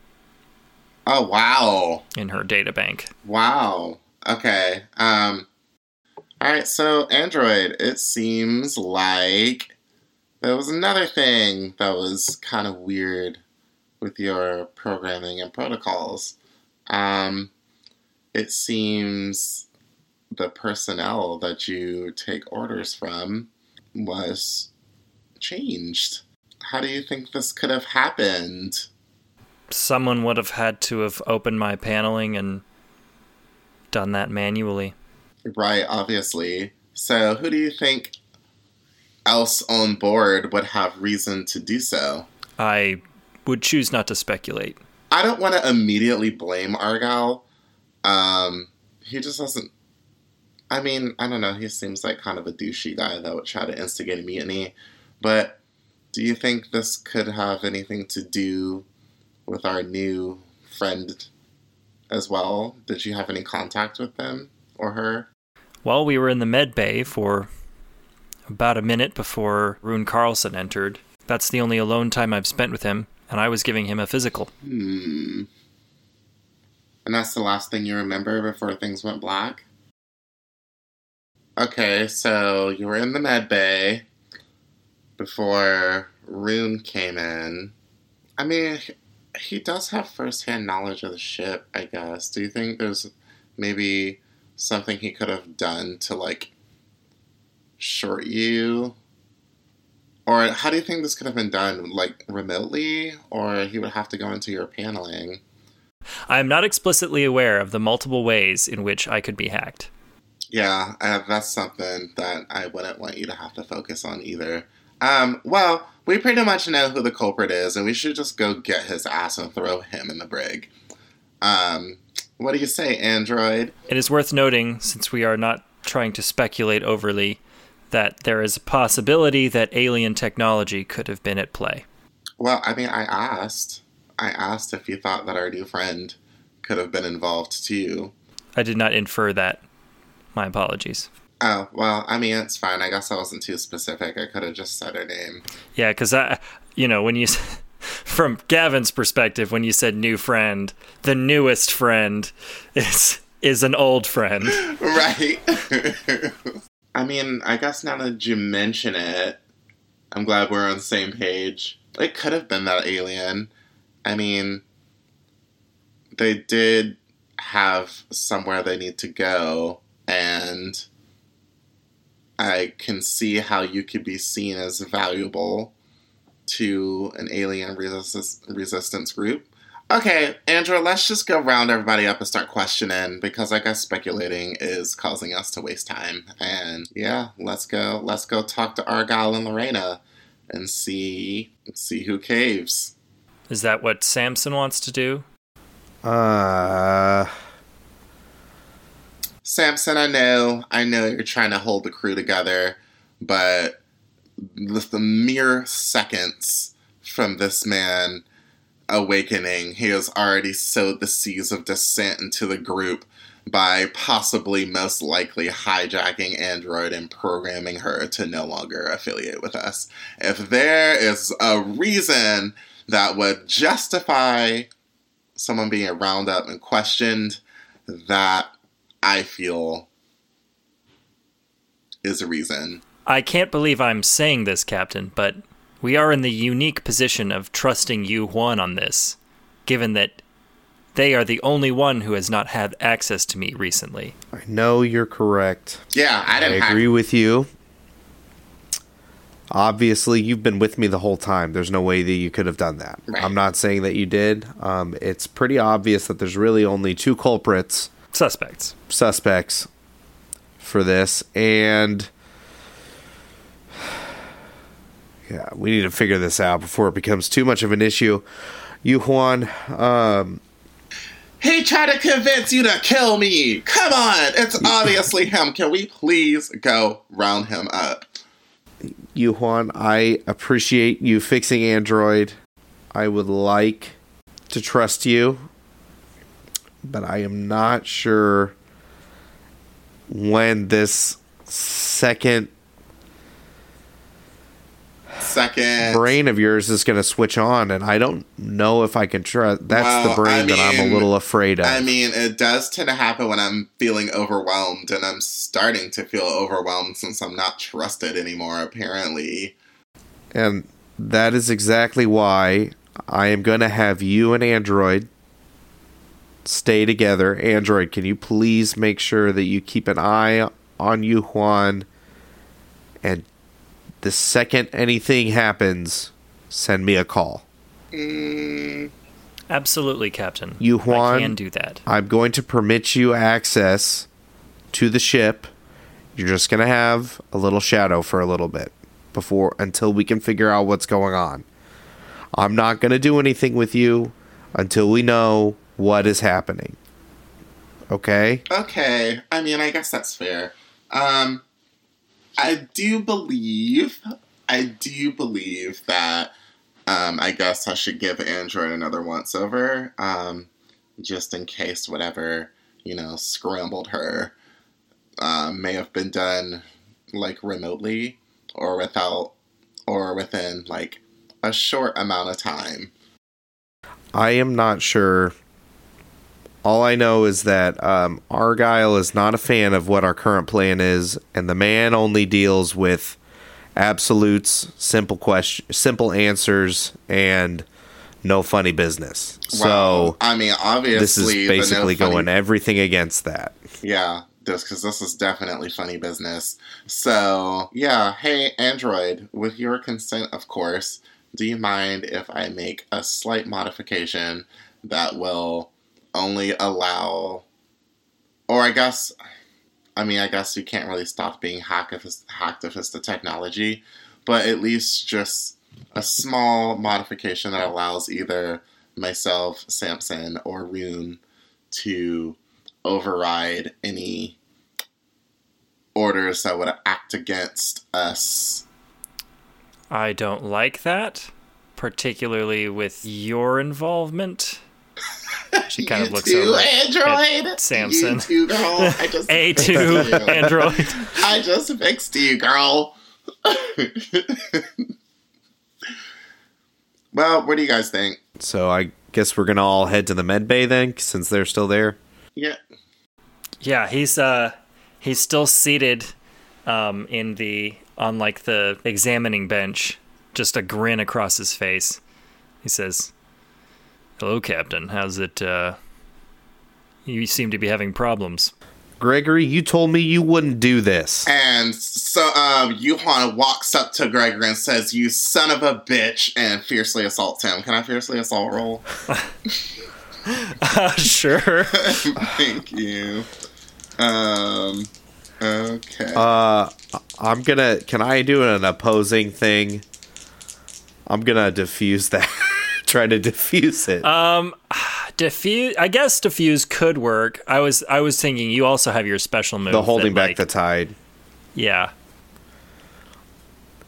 Oh, wow. in her data bank. Wow. Okay. Um all right, so Android, it seems like there was another thing that was kind of weird with your programming and protocols. Um, it seems the personnel that you take orders from was changed. How do you think this could have happened? Someone would have had to have opened my paneling and done that manually. Right, obviously. So, who do you think else on board would have reason to do so? I would choose not to speculate. I don't want to immediately blame Argyle. Um, he just doesn't. I mean, I don't know. He seems like kind of a douchey guy that would try to instigate a mutiny. But do you think this could have anything to do with our new friend as well? Did you have any contact with them or her? Well, we were in the med bay for about a minute before Rune Carlson entered. That's the only alone time I've spent with him, and I was giving him a physical. Hmm. And that's the last thing you remember before things went black? Okay, so you were in the med bay before Rune came in. I mean, he does have firsthand knowledge of the ship, I guess. Do you think there's maybe something he could have done to, like, short you? Or how do you think this could have been done? Like, remotely? Or he would have to go into your paneling? I am not explicitly aware of the multiple ways in which I could be hacked. Yeah, uh, that's something that I wouldn't want you to have to focus on either. Um, well, we pretty much know who the culprit is, and we should just go get his ass and throw him in the brig. Um, what do you say, Android? It is worth noting, since we are not trying to speculate overly, that there is a possibility that alien technology could have been at play. Well, I mean, I asked. I asked if you thought that our new friend could have been involved too. I did not infer that. My apologies. Oh, well, I mean, it's fine. I guess I wasn't too specific. I could have just said her name. Yeah, because I, you know, when you, from Gavin's perspective, when you said new friend, the newest friend is is an old friend. right. I mean, I guess now that you mention it, I'm glad we're on the same page. It could have been that alien. I mean, they did have somewhere they need to go, and I can see how you could be seen as valuable to an alien resist- resistance group. Okay, Android, let's just go round everybody up and start questioning because I guess speculating is causing us to waste time. And yeah, let's go. Let's go talk to Argyle and Lorena and see see who caves. Is that what Samson wants to do? Uh, Samson, I know, I know you're trying to hold the crew together, but with the mere seconds from this man awakening, he has already sowed the seeds of dissent into the group by possibly most likely hijacking Android and programming her to no longer affiliate with us. If there is a reason that would justify someone being rounded up and questioned, that I feel is a reason. I can't believe I'm saying this, Captain, but we are in the unique position of trusting Yu Huan, on this, given that they are the only one who has not had access to me recently. I know you're correct. Yeah, I I didn't hack- agree with you. Obviously, you've been with me the whole time. There's no way that you could have done that. Right. I'm not saying that you did. Um, it's pretty obvious that there's really only two culprits, Suspects. suspects for this, and yeah, we need to figure this out before it becomes too much of an issue. Yu Huan, um, He tried to convince you to kill me. Come on, it's obviously him. Can we please go round him up? Yu Huan, I appreciate you fixing Android. I would like to trust you, but I am not sure when this second Second. brain of yours is going to switch on, and I don't know if I can trust. That's Well, the brain I that I'm a little afraid of. I mean, it does tend to happen when I'm feeling overwhelmed, and I'm starting to feel overwhelmed since I'm not trusted anymore, apparently. And that is exactly why I am going to have you and Android stay together. Android, can you please make sure that you keep an eye on Yu Huan? And the second anything happens, send me a call. Mm, Absolutely, Captain. You, I Juan. can do that. I'm going to permit you access to the ship. You're just going to have a little shadow for a little bit before until we can figure out what's going on. I'm not going to do anything with you until we know what is happening. Okay? okay. I mean, I guess that's fair. Um, I do believe, I do believe that, um, I guess I should give Android another once over, um, just in case whatever, you know, scrambled her, uh, may have been done, like, remotely or without, or within, like, a short amount of time. I am not sure. All I know is that um, Argyle is not a fan of what our current plan is, and the man only deals with absolutes, simple question, simple answers, and no funny business. So I mean, obviously, this is no basically funny- going everything against that. Yeah, this because this is definitely funny business. So yeah, hey Android, with your consent, of course, do you mind if I make a slight modification that will only allow, or I guess, I mean, I guess you can't really stop being hacked if it's hacked if it's the technology, but at least just a small modification that allows either myself, Samson, or Rune to override any orders that would act against us. I don't like that, particularly with your involvement. She kind you of looks too, over Android. at Samson. You too, girl. I just A2 you. Android. I just fixed you, girl. well, what do you guys think? So I guess we're gonna all head to the med bay then, since they're still there. Yeah. Yeah, he's uh he's still seated um in the on like the examining bench, just a grin across his face. He says, "Hello, Captain. How's it uh you seem to be having problems." Gregory, you told me you wouldn't do this. And so um, Yu Huan walks up to Gregory and says, You son of a bitch, and fiercely assaults him. Can I fiercely assault roll? sure. Thank you. Um, okay. Uh, I'm gonna. Can I do an opposing thing? I'm gonna diffuse that. Try to diffuse it. Um diffuse I guess diffuse could work. I was I was thinking you also have your special move. the holding that, back like- the tide. Yeah.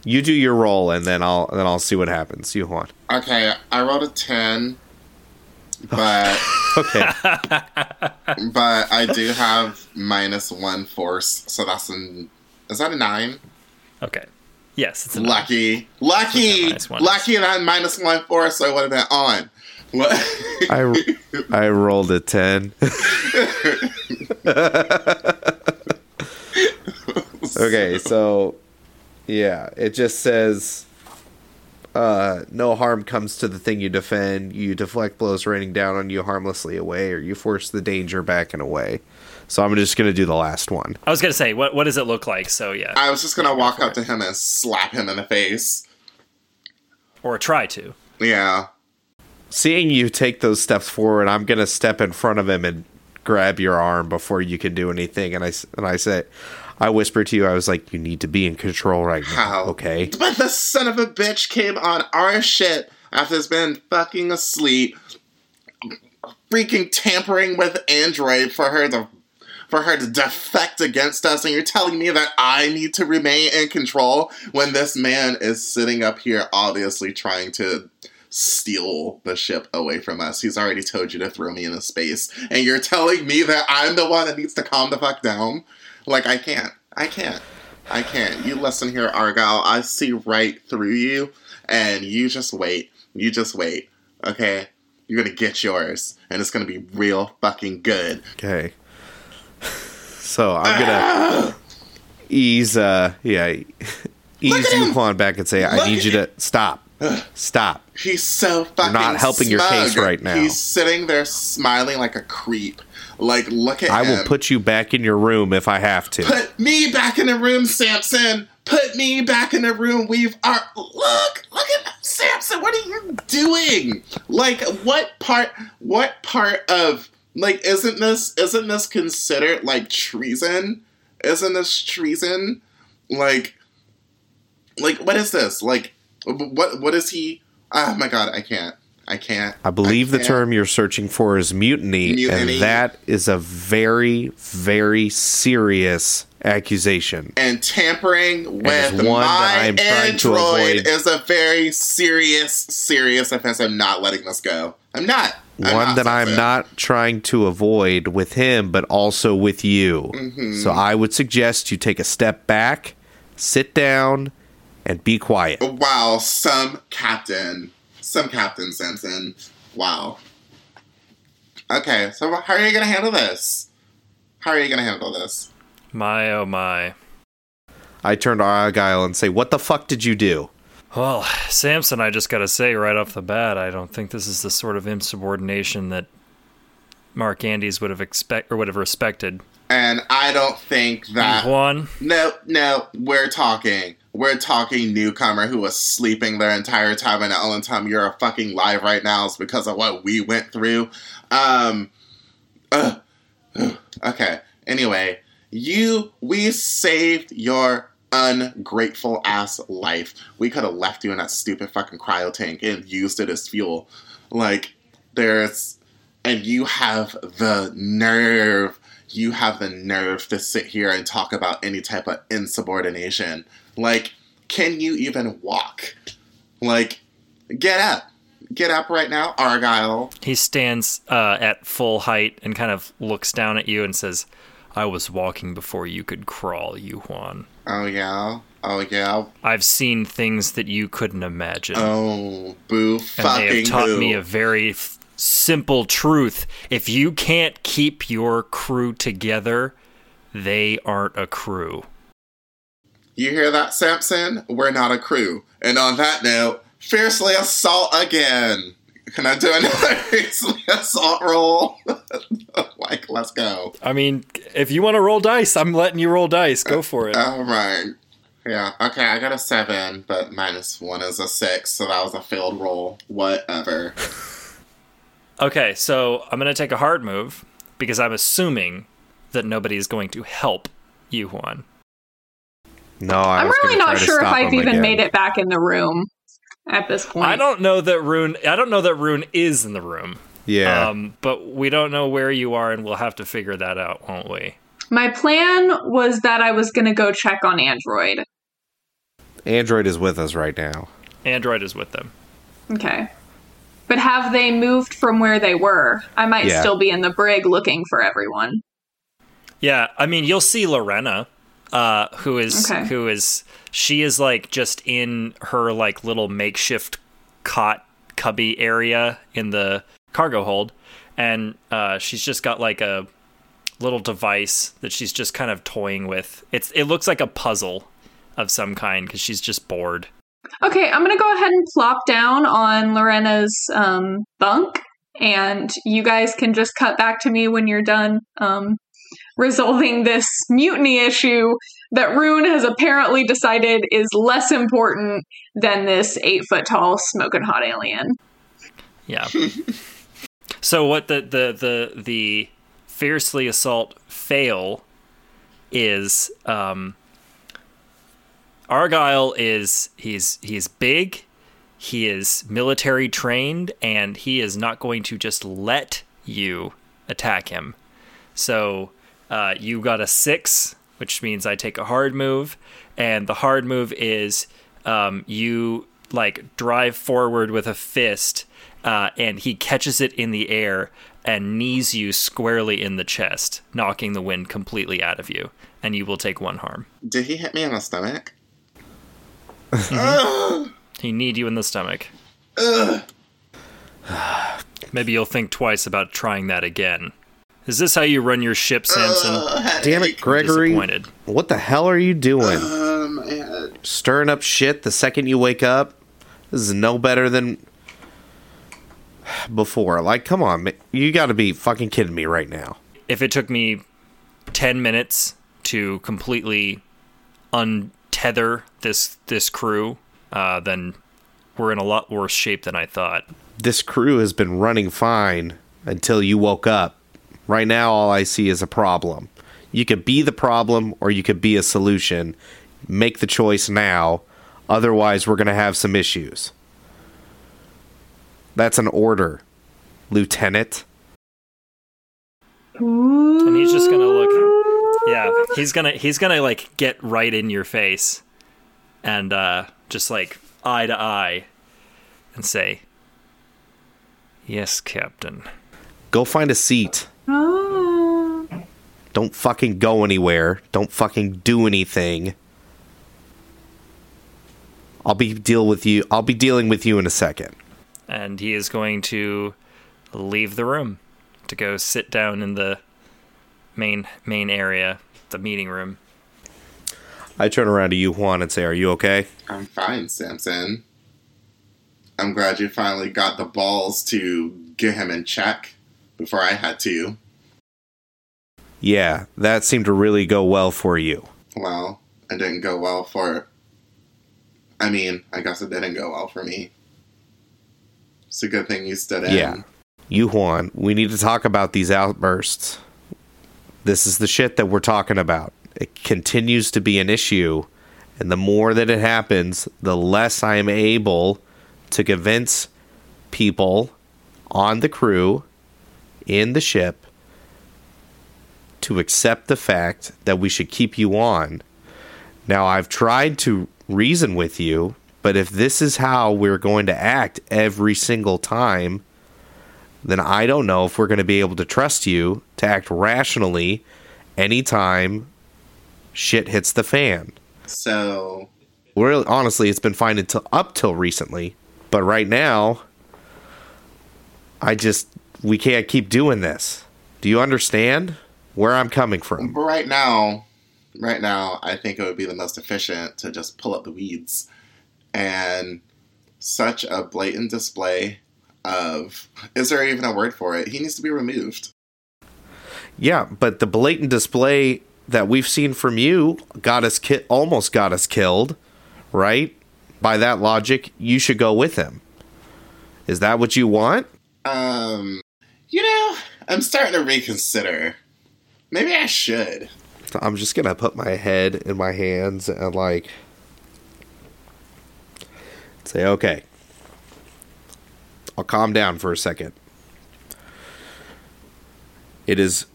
You do your roll, and then I'll then I'll see what happens. You want? okay, I rolled a 10, but Okay. but I do have minus one force, so that's an. Is that a 9? Okay. Yes, it's a Lucky. Lucky! minus one. Lucky and I had minus one force, so I would have been on. What? I I rolled a ten. okay, so yeah, it just says uh, no harm comes to the thing you defend. You deflect blows raining down on you harmlessly away, or you force the danger back and away. So I'm just gonna do the last one. I was gonna say, what what does it look like? So yeah, I was just gonna walk up to him and slap him in the face. or try to. Yeah. Seeing you take those steps forward, I'm gonna step in front of him and grab your arm before you can do anything. And I s- and I say, I whisper to you, I was like, you need to be in control right now. How? Okay. But the son of a bitch came on our ship after it's been fucking asleep, freaking tampering with Android for her to for her to defect against us, and you're telling me that I need to remain in control when this man is sitting up here obviously trying to steal the ship away from us. He's already told you to throw me into space, and you're telling me that I'm the one that needs to calm the fuck down? Like I can't. I can't. I can't. You listen here, Argyle. I see right through you, and you just wait. You just wait. Okay? You're gonna get yours, and it's gonna be real fucking good. Okay. So I'm gonna ease uh yeah ease. Yu Huan back and say, "I Look need you to stop, stop." He's so fucking. You're not helping your case right now. He's sitting there smiling like a creep. Like, look at I him. will put you back in your room if I have to. Put me back in the room, Samson. Put me back in the room. We've are look, look at Samson. What are you doing? Like, what part? What part of like isn't this isn't this considered like treason? Isn't this treason? Like, like what is this? Like, what what is he? Oh my god, I can't. I can't. I believe the can't. term you're searching for is mutiny, Mutiny. and that is a very, very serious accusation. and tampering with one that my I am trying to android avoid. is a very serious, serious offense. I'm not letting this go. I'm not. I'm One that I'm Samson. not trying to avoid with him, but also with you. Mm-hmm. So I would suggest you take a step back, sit down, and be quiet. Wow, some captain, some captain Simpson. Wow. Okay, so how are you gonna handle this? How are you gonna handle this? My oh my. I turn to Argyle and say, What the fuck did you do? Well, Samson, I just gotta say right off the bat, I don't think this is the sort of insubordination that Mark Andes would have expect or would have respected. And I don't think that. one. No, no, we're talking. We're talking newcomer who was sleeping their entire time, and the only time you're a fucking live right now is because of what we went through. Um, ugh, ugh, okay. Anyway, you, we saved your ungrateful ass life. We could have left you in that stupid fucking cryo tank and used it as fuel. Like, there's, and you have the nerve you have the nerve to sit here and talk about any type of insubordination. Like, can you even walk? Like, get up. Get up right now, Argyle. he stands uh, at full height and kind of looks down at you and says, I was walking before you could crawl, you Juan. Oh, yeah. Oh, yeah. I've seen things that you couldn't imagine. Oh, boo and fucking they have taught boo. me a very f- simple truth. If you can't keep your crew together, they aren't a crew. You hear that, Samson? We're not a crew. And on that note, fiercely assault again. Can I do another fiercely assault roll? like, let's go. I mean, if you want to roll dice, I'm letting you roll dice. Go for it. All right. Yeah. Okay. I got a seven, but minus one is a six, so that was a failed roll. Whatever. Okay, so I'm going to take a hard move because I'm assuming that nobody is going to help you, Juan. No, I I'm was really not sure if I've even again. made it back in the room at this point. I don't know that Rune. I don't know that Rune is in the room. Yeah. Um, but we don't know where you are, and we'll have to figure that out, won't we? My plan was that I was going to go check on Android. Android is with us right now. Android is with them. Okay. But have they moved from where they were? I might Yeah. still be in the brig looking for everyone. Yeah, I mean, you'll see Lorena, uh, who is Okay. who is she is like just in her like little makeshift cot cubby area in the cargo hold, and uh, she's just got like a little device that she's just kind of toying with. It's it looks like a puzzle of some kind because she's just bored. Okay, I'm to go ahead and plop down on Lorena's um, bunk, and you guys can just cut back to me when you're done um, resolving this mutiny issue that Rune has apparently decided is less important than this eight foot tall smoking hot alien. Yeah. so what the the the the fiercely assault fail is um Argyle is he's he's big, he is military trained and he is not going to just let you attack him. So uh, you got a six, which means I take a hard move, and the hard move is um, you like drive forward with a fist, uh, and he catches it in the air and knees you squarely in the chest, knocking the wind completely out of you, and you will take one harm. Did he hit me in the stomach? Ugh. He kneed you in the stomach. Maybe you'll think twice about trying that again. Is this how you run your ship, Samson? Ugh, Damn it. Gregory. What the hell are you doing? Um, stirring up shit the second you wake up. This is no better than before. Like, come on, you got to be fucking kidding me right now. If it took me 10 minutes to completely untether this this crew, uh, then we're in a lot worse shape than I thought. This crew has been running fine until you woke up. Right now, all I see is a problem. You could be the problem or you could be a solution. Make the choice now. Otherwise, we're going to have some issues. That's an order, Lieutenant. And he's just gonna look. Yeah, he's gonna he's gonna like get right in your face, and uh, just like eye to eye, and say, "Yes, Captain." Go find a seat. Oh. Don't fucking go anywhere. Don't fucking do anything. I'll be deal with you. I'll be dealing with you in a second. And he is going to leave the room to go sit down in the main main area, the meeting room. I turn around to you, Juan, and say, "Are you okay?" I'm fine, Samson. I'm glad you finally got the balls to get him in check before I had to. Yeah, that seemed to really go well for you. Well, it didn't go well for. I mean, I guess it didn't go well for me. It's a good thing you stood in. Yeah. You, Juan, we need to talk about these outbursts. This is the shit that we're talking about. It continues to be an issue, and the more that it happens, the less I am able to convince people on the crew in the ship to accept the fact that we should keep you on. Now, I've tried to reason with you, but if this is how we're going to act every single time, then I don't know if we're going to be able to trust you to act rationally anytime shit hits the fan. So, Really, honestly, it's been fine until up till recently, but right now, I just we can't keep doing this. Do you understand where I'm coming from? but right now, right now, I think it would be the most efficient to just pull up the weeds. And such a blatant display of. Is there even a word for it? He needs to be removed. Yeah, but the blatant display that we've seen from you got us ki- almost got us killed, right? By that logic, you should go with him. Is that what you want? Um, you know, I'm starting to reconsider. Maybe I should. I'm just gonna put my head in my hands and like say, okay, I'll calm down for a second. It is,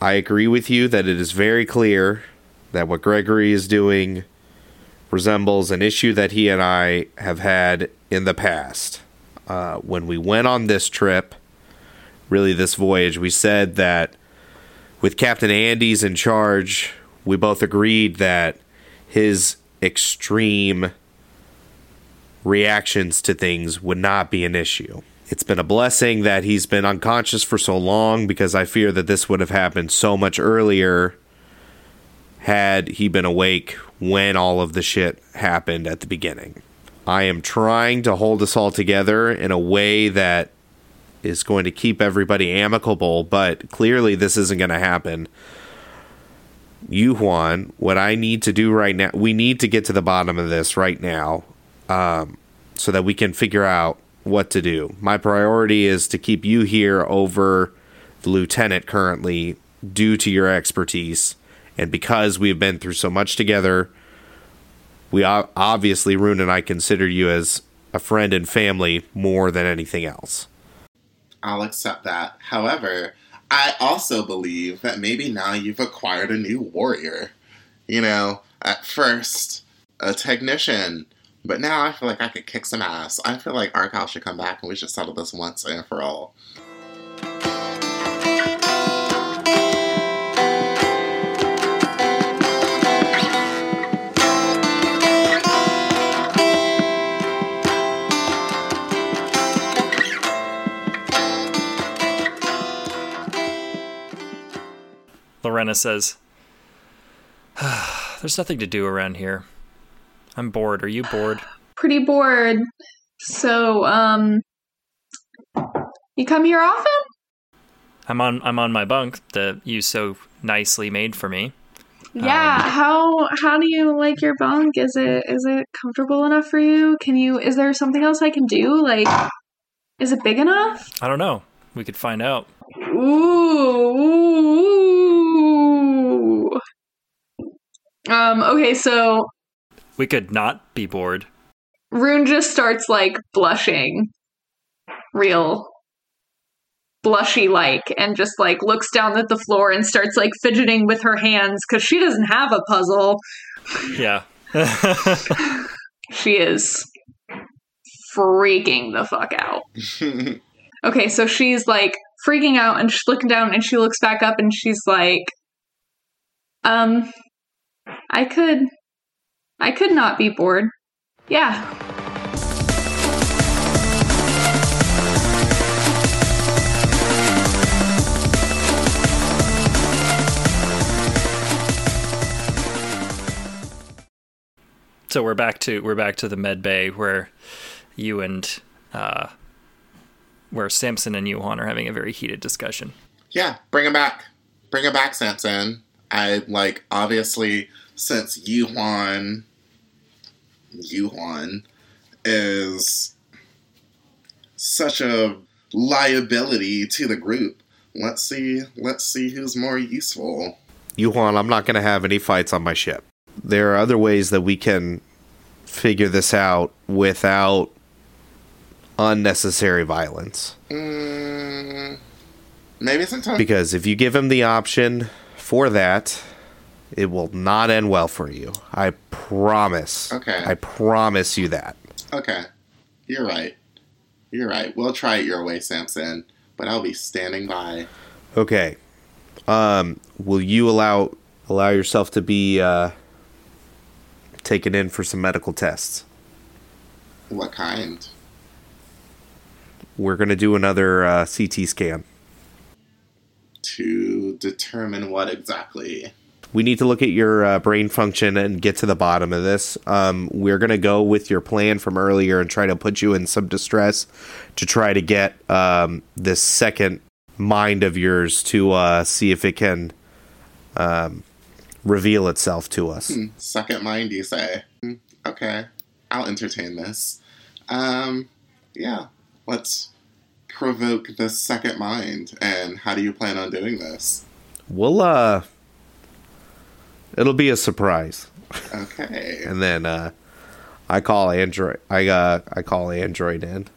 I agree with you that it is very clear that what Gregory is doing resembles an issue that he and I have had in the past. Uh, when we went on this trip, really this voyage, we said that with Captain Andy's in charge, we both agreed that his extreme reactions to things would not be an issue. It's been a blessing that he's been unconscious for so long because I fear that this would have happened so much earlier had he been awake when all of the shit happened at the beginning. I am trying to hold us all together in a way that is going to keep everybody amicable, but clearly this isn't going to happen. You, Juan, what I need to do right now, we need to get to the bottom of this right now um, so that we can figure out what to do. My priority is to keep you here over the lieutenant currently due to your expertise. And because we've been through so much together, we obviously, Rune and I consider you as a friend and family more than anything else. I'll accept that. However, I also believe that maybe now you've acquired a new warrior. You know, at first, a technician, but now I feel like I could kick some ass. I feel like Argyle should come back and we should settle this once and for all. Lorena says, There's nothing to do around here. I'm bored. Are you bored? Pretty bored. So, um, you come here often? I'm on I'm on my bunk that you so nicely made for me. Yeah. how how do you like your bunk? Is it is it comfortable enough for you? Can you? Is there something else I can do? Like, is it big enough? I don't know. We could find out. Ooh. Um. Okay. So We could not be bored. Rune just starts like blushing, real blushy like, and just like looks down at the floor and starts like fidgeting with her hands because she doesn't have a puzzle. Yeah. She is freaking the fuck out. Okay, so she's like freaking out and she's looking down and she looks back up and she's like, um, I could, I could not be bored. Yeah. so we're back to we're back to the med bay where you and uh where Samson and Yu Huan are having a very heated discussion. yeah, bring him back. Bring him back, Samson. I like obviously since Yuan Yuan is such a liability to the group. Let's see let's see who's more useful. Yu Huan, I'm not going to have any fights on my ship. There are other ways that we can figure this out without unnecessary violence. Mm, maybe sometimes Because if you give him the option for that, it will not end well for you. I promise. Okay. I promise you that. Okay. You're right. You're right. We'll try it your way, Samson, but I'll be standing by. Okay. Um, will you allow allow yourself to be uh, taken in for some medical tests? What kind? We're gonna do another uh, CT scan. To determine what exactly. We need to look at your uh, brain function and get to the bottom of this. Um, we're gonna go with your plan from earlier and try to put you in some distress to try to get um, this second mind of yours to uh, see if it can um, reveal itself to us. Hmm, Second mind, you say? Hmm, Okay. I'll entertain this. Um, yeah. Let's provoke the second mind. And how do you plan on doing this? We'll uh, it'll be a surprise. Okay. and then uh, I call Android. I uh, I call Android in,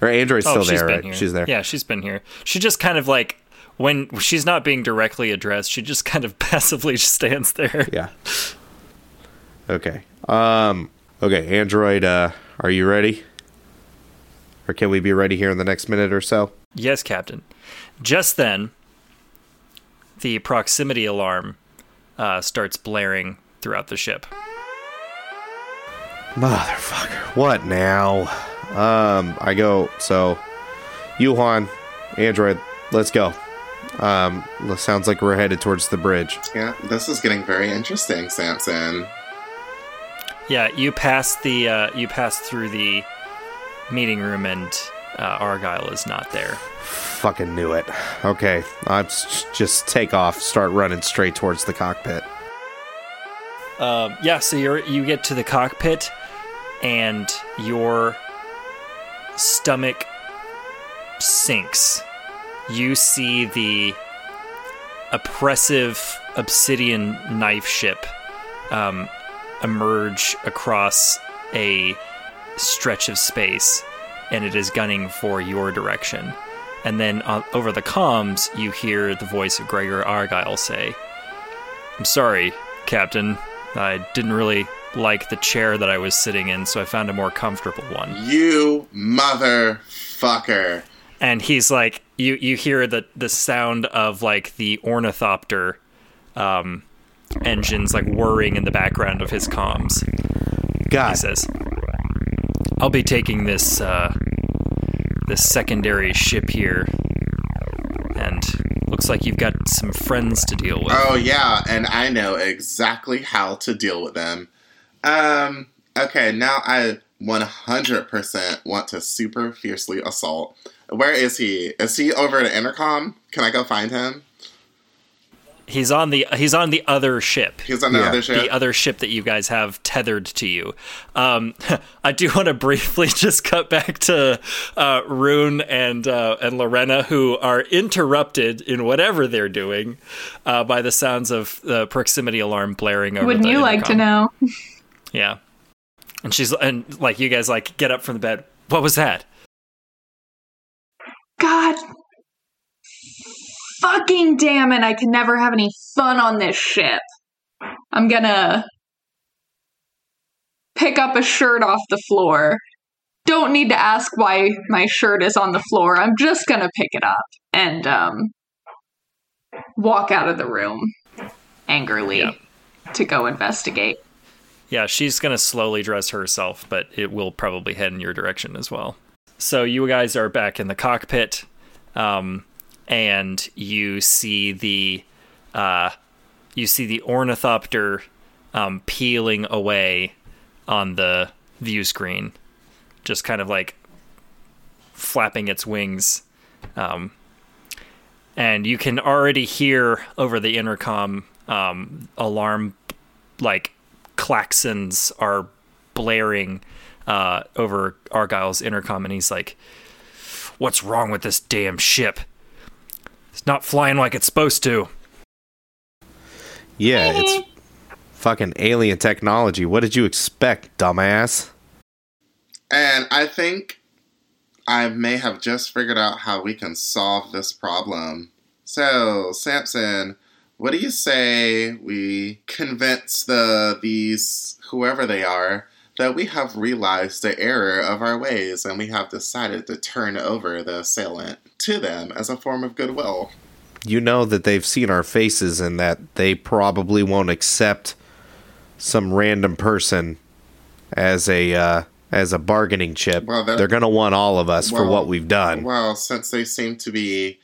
or Android's still oh, she's there, been right? here. She's there. Yeah, she's been here. She just kind of like when she's not being directly addressed, she just kind of passively stands there. Yeah. Okay. Um. Okay, Android. Uh, are you ready? Or can we be ready here in the next minute or so? Yes, Captain. Just then, the proximity alarm uh, starts blaring throughout the ship. Motherfucker. What now? Um. I go. So, Yu Huan, Android, let's go. Um. Sounds like we're headed towards the bridge. Yeah, this is getting very interesting, Samson. Yeah, you pass the uh, you pass through the meeting room, and uh, Argyle is not there. Fucking knew it. Okay, I'm just take off, start running straight towards the cockpit. Um, yeah, so you you get to the cockpit, and your stomach sinks. You see the oppressive obsidian knife ship um, emerge across a stretch of space, and it is gunning for your direction. And then uh, over the comms, you hear the voice of Gregory Argyle say, I'm sorry, Captain. I didn't really like the chair that I was sitting in, so I found a more comfortable one. You motherfucker. And he's like, you you hear the the sound of like the ornithopter um, engines like whirring in the background of his comms. God. He says, "I'll be taking this uh, this secondary ship here, and looks like you've got some friends to deal with." Oh yeah, and I know exactly how to deal with them. Um, Okay, now I 100% want to super fiercely assault. Where is he? Is he over at intercom? Can I go find him? He's on the he's on the other ship. He's on the Yeah. other ship. the other ship that you guys have tethered to you. Um, I do want to briefly just cut back to uh, Rune and uh, and Lorena, who are interrupted in whatever they're doing uh, by the sounds of the proximity alarm blaring over. Wouldn't the you like to know? Yeah, and she's and like you guys like get up from the bed. What was that? God fucking damn it, I can never have any fun on this ship. I'm gonna pick up a shirt off the floor. Don't need to ask why my shirt is on the floor. I'm just gonna pick it up and um walk out of the room angrily Yep. to go investigate. Yeah, she's to slowly dress herself, but it will probably head in your direction as well. So you guys are back in the cockpit, um, and you see the uh, you see the ornithopter um, peeling away on the view screen, just kind of like flapping its wings. Um, and you can already hear over the intercom um, alarm like klaxons are blaring uh, over Argyle's intercom, and he's like, "What's wrong with this damn ship? It's not flying like it's supposed to." Yeah, it's fucking alien technology. What did you expect, dumbass? And I think I may have just figured out how we can solve this problem. So, Samson, what do you say we convince the these whoever they are that we have realized the error of our ways and we have decided to turn over the assailant to them as a form of goodwill? You know that they've seen our faces and that they probably won't accept some random person as a uh, as a bargaining chip. Well, that- They're gonna want all of us for what we've done. Well, since they seem to be,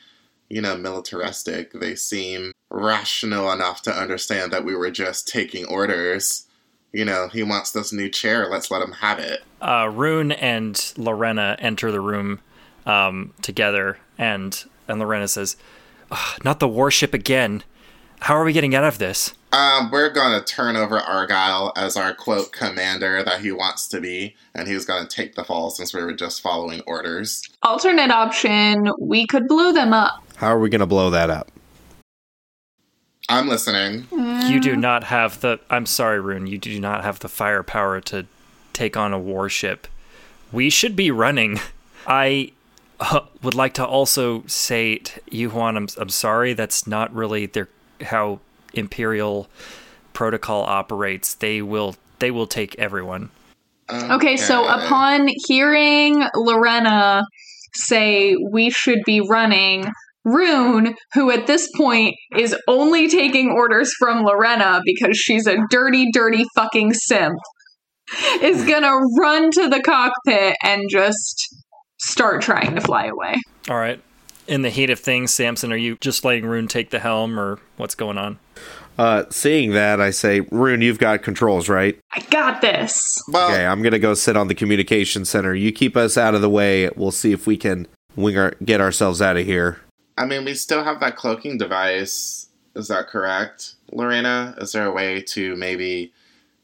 you know, militaristic, they seem rational enough to understand that we were just taking orders. You know, he wants this new chair, let's let him have it. Uh, Rune and Lorena enter the room um, together, and and Lorena says, "Ugh, "Not the warship again. How are we getting out of this?" Um, we're gonna turn over Argyle as our quote commander that he wants to be, and he's gonna take the fall since we were just following orders. Alternate option, we could blow them up. How are we gonna blow that up? I'm listening. You do not have the. I'm sorry, Rune. You do not have the firepower to take on a warship. We should be running. I uh, would like to also say, to you Juan, I'm, I'm sorry. That's not really their how Imperial protocol operates. They will they will take everyone. Okay, so upon hearing Lorena say we should be running, Rune, who at this point is only taking orders from Lorena because she's a dirty, dirty fucking simp, is gonna run to the cockpit and just start trying to fly away. All right. In the heat of things, Samson, are you just letting Rune take the helm, or what's going on? Uh, seeing that, I say, Rune, you've got controls, right? I got this. Well, Okay, I'm gonna go sit on the communication center. You keep us out of the way. We'll see if we can wing our get ourselves out of here. I mean, we still have that cloaking device. Is that correct, Lorena? Is there a way to maybe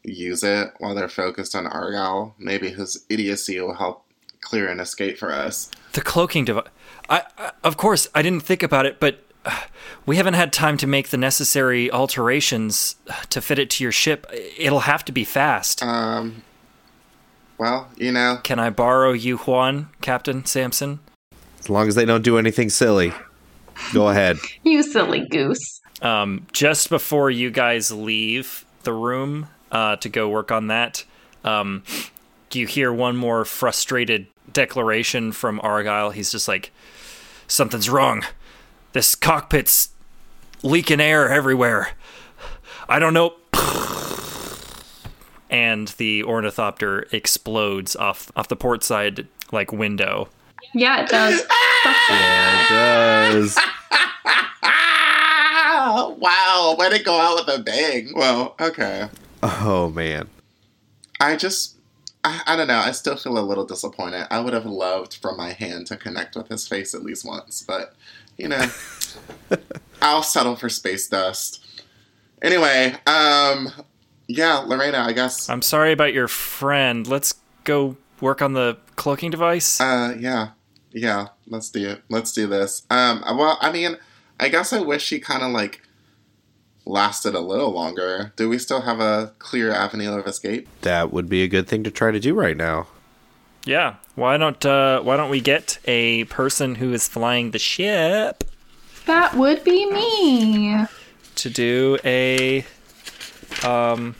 use it while they're focused on Argyle? Maybe his idiocy will help clear an escape for us. The cloaking device. I, I, of course, I didn't think about it, but uh, we haven't had time to make the necessary alterations to fit it to your ship. It'll have to be fast. Um. Well, you know, Can I borrow you, Juan, Captain Samson? As long as they don't do anything silly. Go ahead. You silly goose. Um, just before you guys leave the room uh, to go work on that, um, you hear one more frustrated declaration from Argyle. He's just like, "Something's wrong. This cockpit's leaking air everywhere. I don't know." And the ornithopter explodes off off the port side like window. Yeah, it does. Yeah, it does. Wow, way to go out with a bang. Well, okay. Oh man. I just I, I don't know. I still feel a little disappointed. I would have loved for my hand to connect with his face at least once, but you know, I'll settle for space dust. Anyway, um, yeah, Lorena, I guess. I'm sorry about your friend. Let's go work on the cloaking device. Uh, yeah, yeah. Let's do it. Let's do this. Um, well, I mean, I guess I wish she kind of like lasted a little longer. Do we still have a clear avenue of escape? That would be a good thing to try to do right now. yeah. Why don't uh, Why don't we get a person who is flying the ship That would be me. to do a? Um,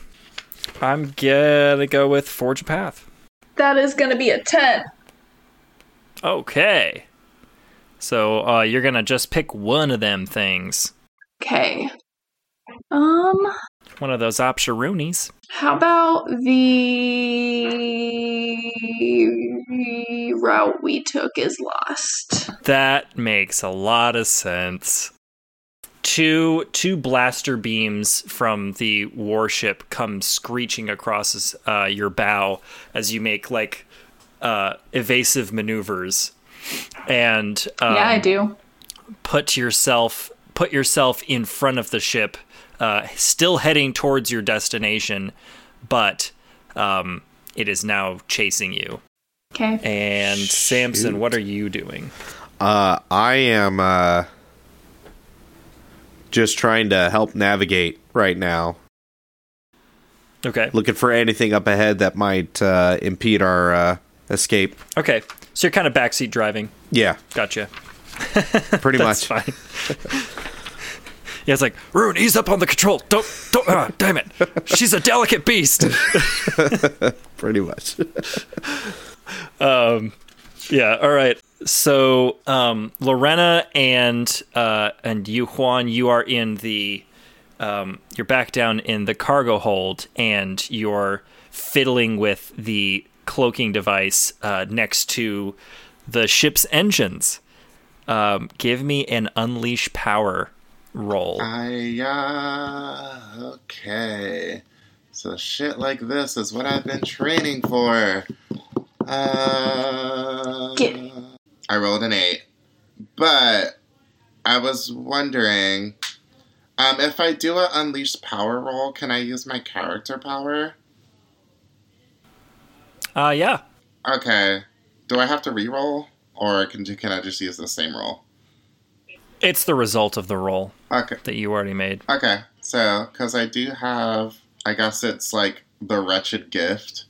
I'm gonna go with forge a path. That is going to be a 10. Okay. So uh, you're gonna just pick one of them things. Okay. Um, One of those opsharoonies. how about the route we took is lost? That makes a lot of sense. Two two blaster beams from the warship come screeching across uh, your bow as you make like uh, evasive maneuvers, and um, yeah, I do. put yourself put yourself in front of the ship, uh, still heading towards your destination, but um, it is now chasing you. Okay. And Samson, Shoot. what are you doing? Uh, I am uh, just trying to help navigate right now. Okay. Looking for anything up ahead that might uh, impede our uh, escape. Okay. So you're kind of backseat driving. Yeah, Gotcha. pretty much. Fine. yeah, it's like Rune, ease up on the control. Don't, don't. Ah, damn it. She's a delicate beast. Pretty much. Um, yeah. All right. So, um, Lorena and uh, and you, Juan, you are in the. Um, you're back down in the cargo hold, and you're fiddling with the cloaking device uh, next to the ship's engines. Um, give me an unleash power roll. I, uh, okay. So shit like this is what I've been training for. Uh, Get- I rolled an eight. But I was wondering, um, if I do an unleashed power roll, can I use my character power? Uh, yeah. Okay. Do I have to re-roll? Or can, can I just use the same roll? It's the result of the roll Okay. that you already made. Okay, so because I do have, I guess it's like the wretched gift,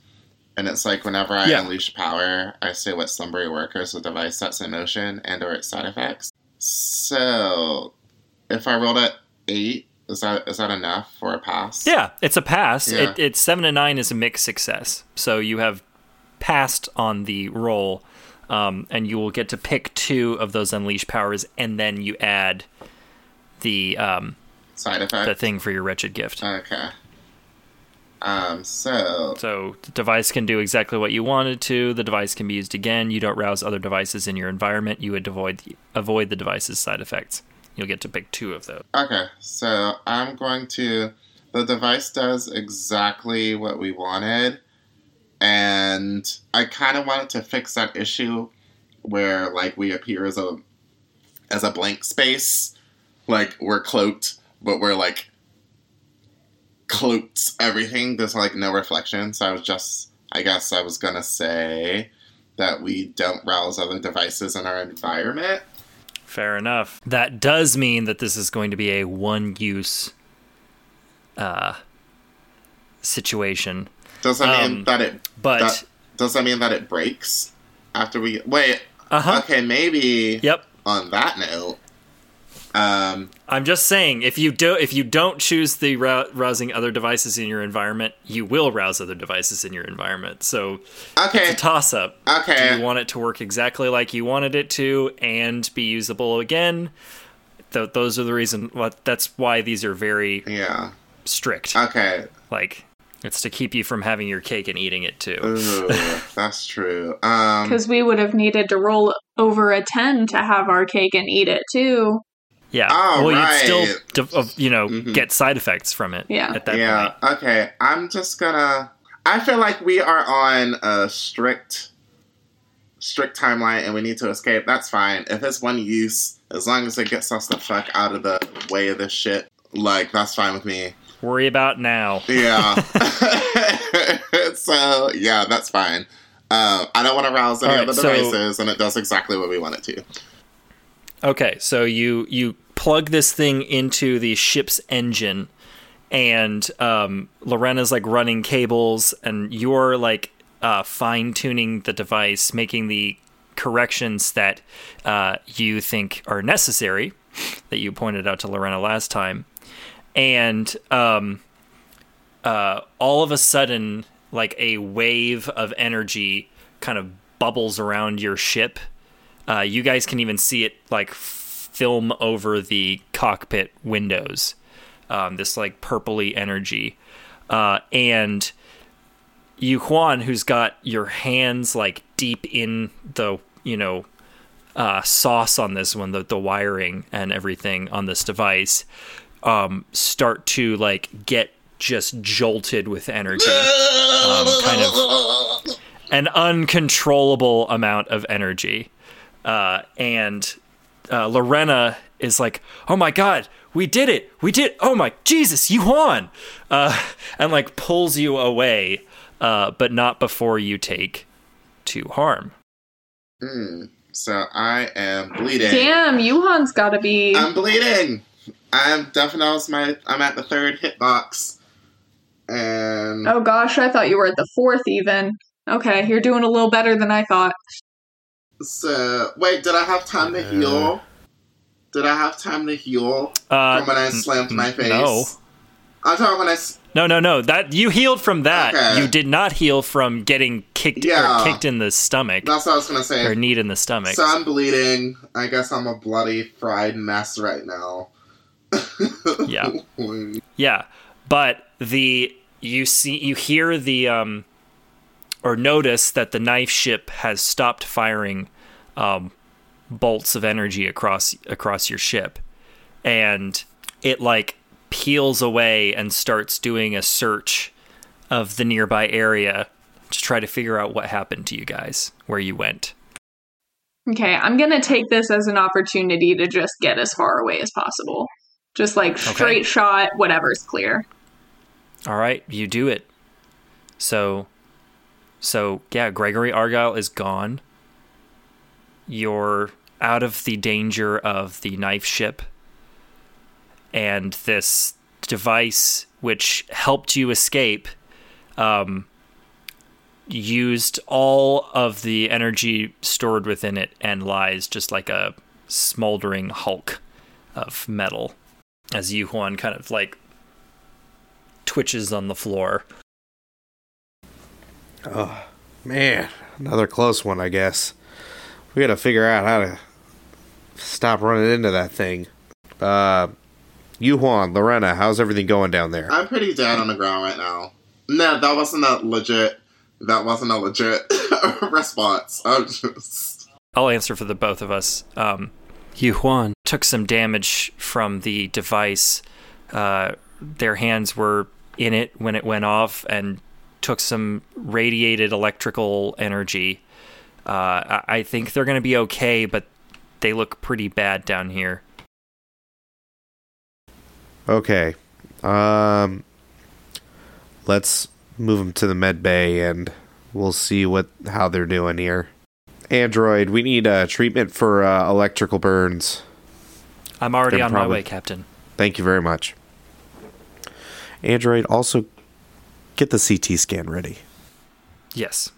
and it's like whenever I Yeah. unleash power, I say what slumbery workers the device sets in motion and or its side effects. So, if I rolled at eight, is that is that enough for a pass? Yeah, it's a pass. Yeah. It, it's seven and nine is a mixed success. So you have passed on the roll, um, and you will get to pick two of those unleash powers, and then you add the um, Side effect. the thing for your wretched gift. Okay. Um. So. So the device can do exactly what you wanted to. The device can be used again. You don't rouse other devices in your environment. You would avoid avoid the device's side effects. You'll get to pick two of those. Okay, so I'm going to. The device does exactly what we wanted, and I kind of wanted to fix that issue where like we appear as a as a blank space, like we're cloaked, but we're like cloaked everything. There's like no reflection. So I was just, I guess I was gonna say that we don't rouse other devices in our environment. Fair enough. That does mean that this is going to be a one use uh, situation. Does that mean Um, that it But that, does that mean that it breaks after we wait? uh huh. Okay, maybe Yep. on that note, um, I'm just saying if you do if you don't choose the rou- rousing other devices in your environment, you will rouse other devices in your environment. So okay, it's a toss up. Do okay, you want it to work exactly like you wanted it to and be usable again? Th- those are the reason. What that's why these are very yeah, strict. okay. like it's to keep you from having your cake and eating it too. Ooh, that's true. Um, Because we would have needed to roll over a 10 to have our cake and eat it too. Yeah. Oh, well, right. you'd still, you know, Mhm. get side effects from it. Yeah. At that yeah, point. okay. I'm just gonna. I feel like we are on a strict strict timeline and we need to escape. That's fine. If it's one use, as long as it gets us the fuck out of the way of this shit, like that's fine with me. Worry about now. Yeah. so yeah, that's fine. Um, I don't want to rouse any right, other so- devices, and it does exactly what we want it to. Okay, so you you plug this thing into the ship's engine, and um, Lorena's like running cables, and you're like uh, fine tuning the device, making the corrections that uh, you think are necessary, that you pointed out to Lorena last time, and um, uh, all of a sudden, like a wave of energy kind of bubbles around your ship. Uh, you guys can even see it like film over the cockpit windows. Um, this like purpley energy, uh, and you Juan, who's got your hands like deep in the you know uh, sauce on this one, the the wiring and everything on this device, um, start to like get just jolted with energy, um, kind of an uncontrollable amount of energy, uh, and uh, Lorena is like, "Oh my god, we did it! We did! Oh my Jesus, you won!" Uh, and like pulls you away, uh, but not before you take two harm. Hmm. So I am bleeding. Damn, Yu Huan's gotta be. I'm bleeding. I'm definitely my. I'm at the third hitbox, and oh gosh, I thought you were at the fourth even. Okay, you're doing a little better than I thought. so wait. Did I have time to heal? Did I have time to heal Uh, from when I slammed my face? No, I'm talking when I. s- no, no, no. That you healed from that. Okay. You did not heal from getting kicked Yeah. or kicked in the stomach That's what I was gonna say. or knee in the stomach. So I'm bleeding. I guess I'm a bloody fried mess right now. Yeah. Yeah, but the you see you hear the um or notice that the knife ship has stopped firing um bolts of energy across across your ship and it like peels away and starts doing a search of the nearby area to try to figure out what happened to you guys where you went Okay, I'm gonna take this as an opportunity to just get as far away as possible. Just like straight shot, whatever's clear. all right you do it. So so yeah Gregory Argyle is gone. You're out of the danger of the knife ship and this device which helped you escape um, used all of the energy stored within it and lies just like a smoldering hulk of metal as you Juan kind of like twitches on the floor Oh, Man, another close one, I guess. We gotta figure out how to stop running into that thing. Uh, you, Juan, Lorena, how's everything going down there? I'm pretty dead on the ground right now. No, that wasn't a legit. That wasn't a legit response. I'm just. I'll answer for the both of us. Um, Yu Huan took some damage from the device. Uh, their hands were in it when it went off and took some radiated electrical energy. Uh, I-, I think they're going to be okay, but they look pretty bad down here. Okay. Um, let's move them to the med bay and we'll see what how they're doing here. Android, we need uh, treatment for uh, electrical burns. I'm already They're on my way, Captain. Thank you very much. Android, also get the CT scan ready. Yes.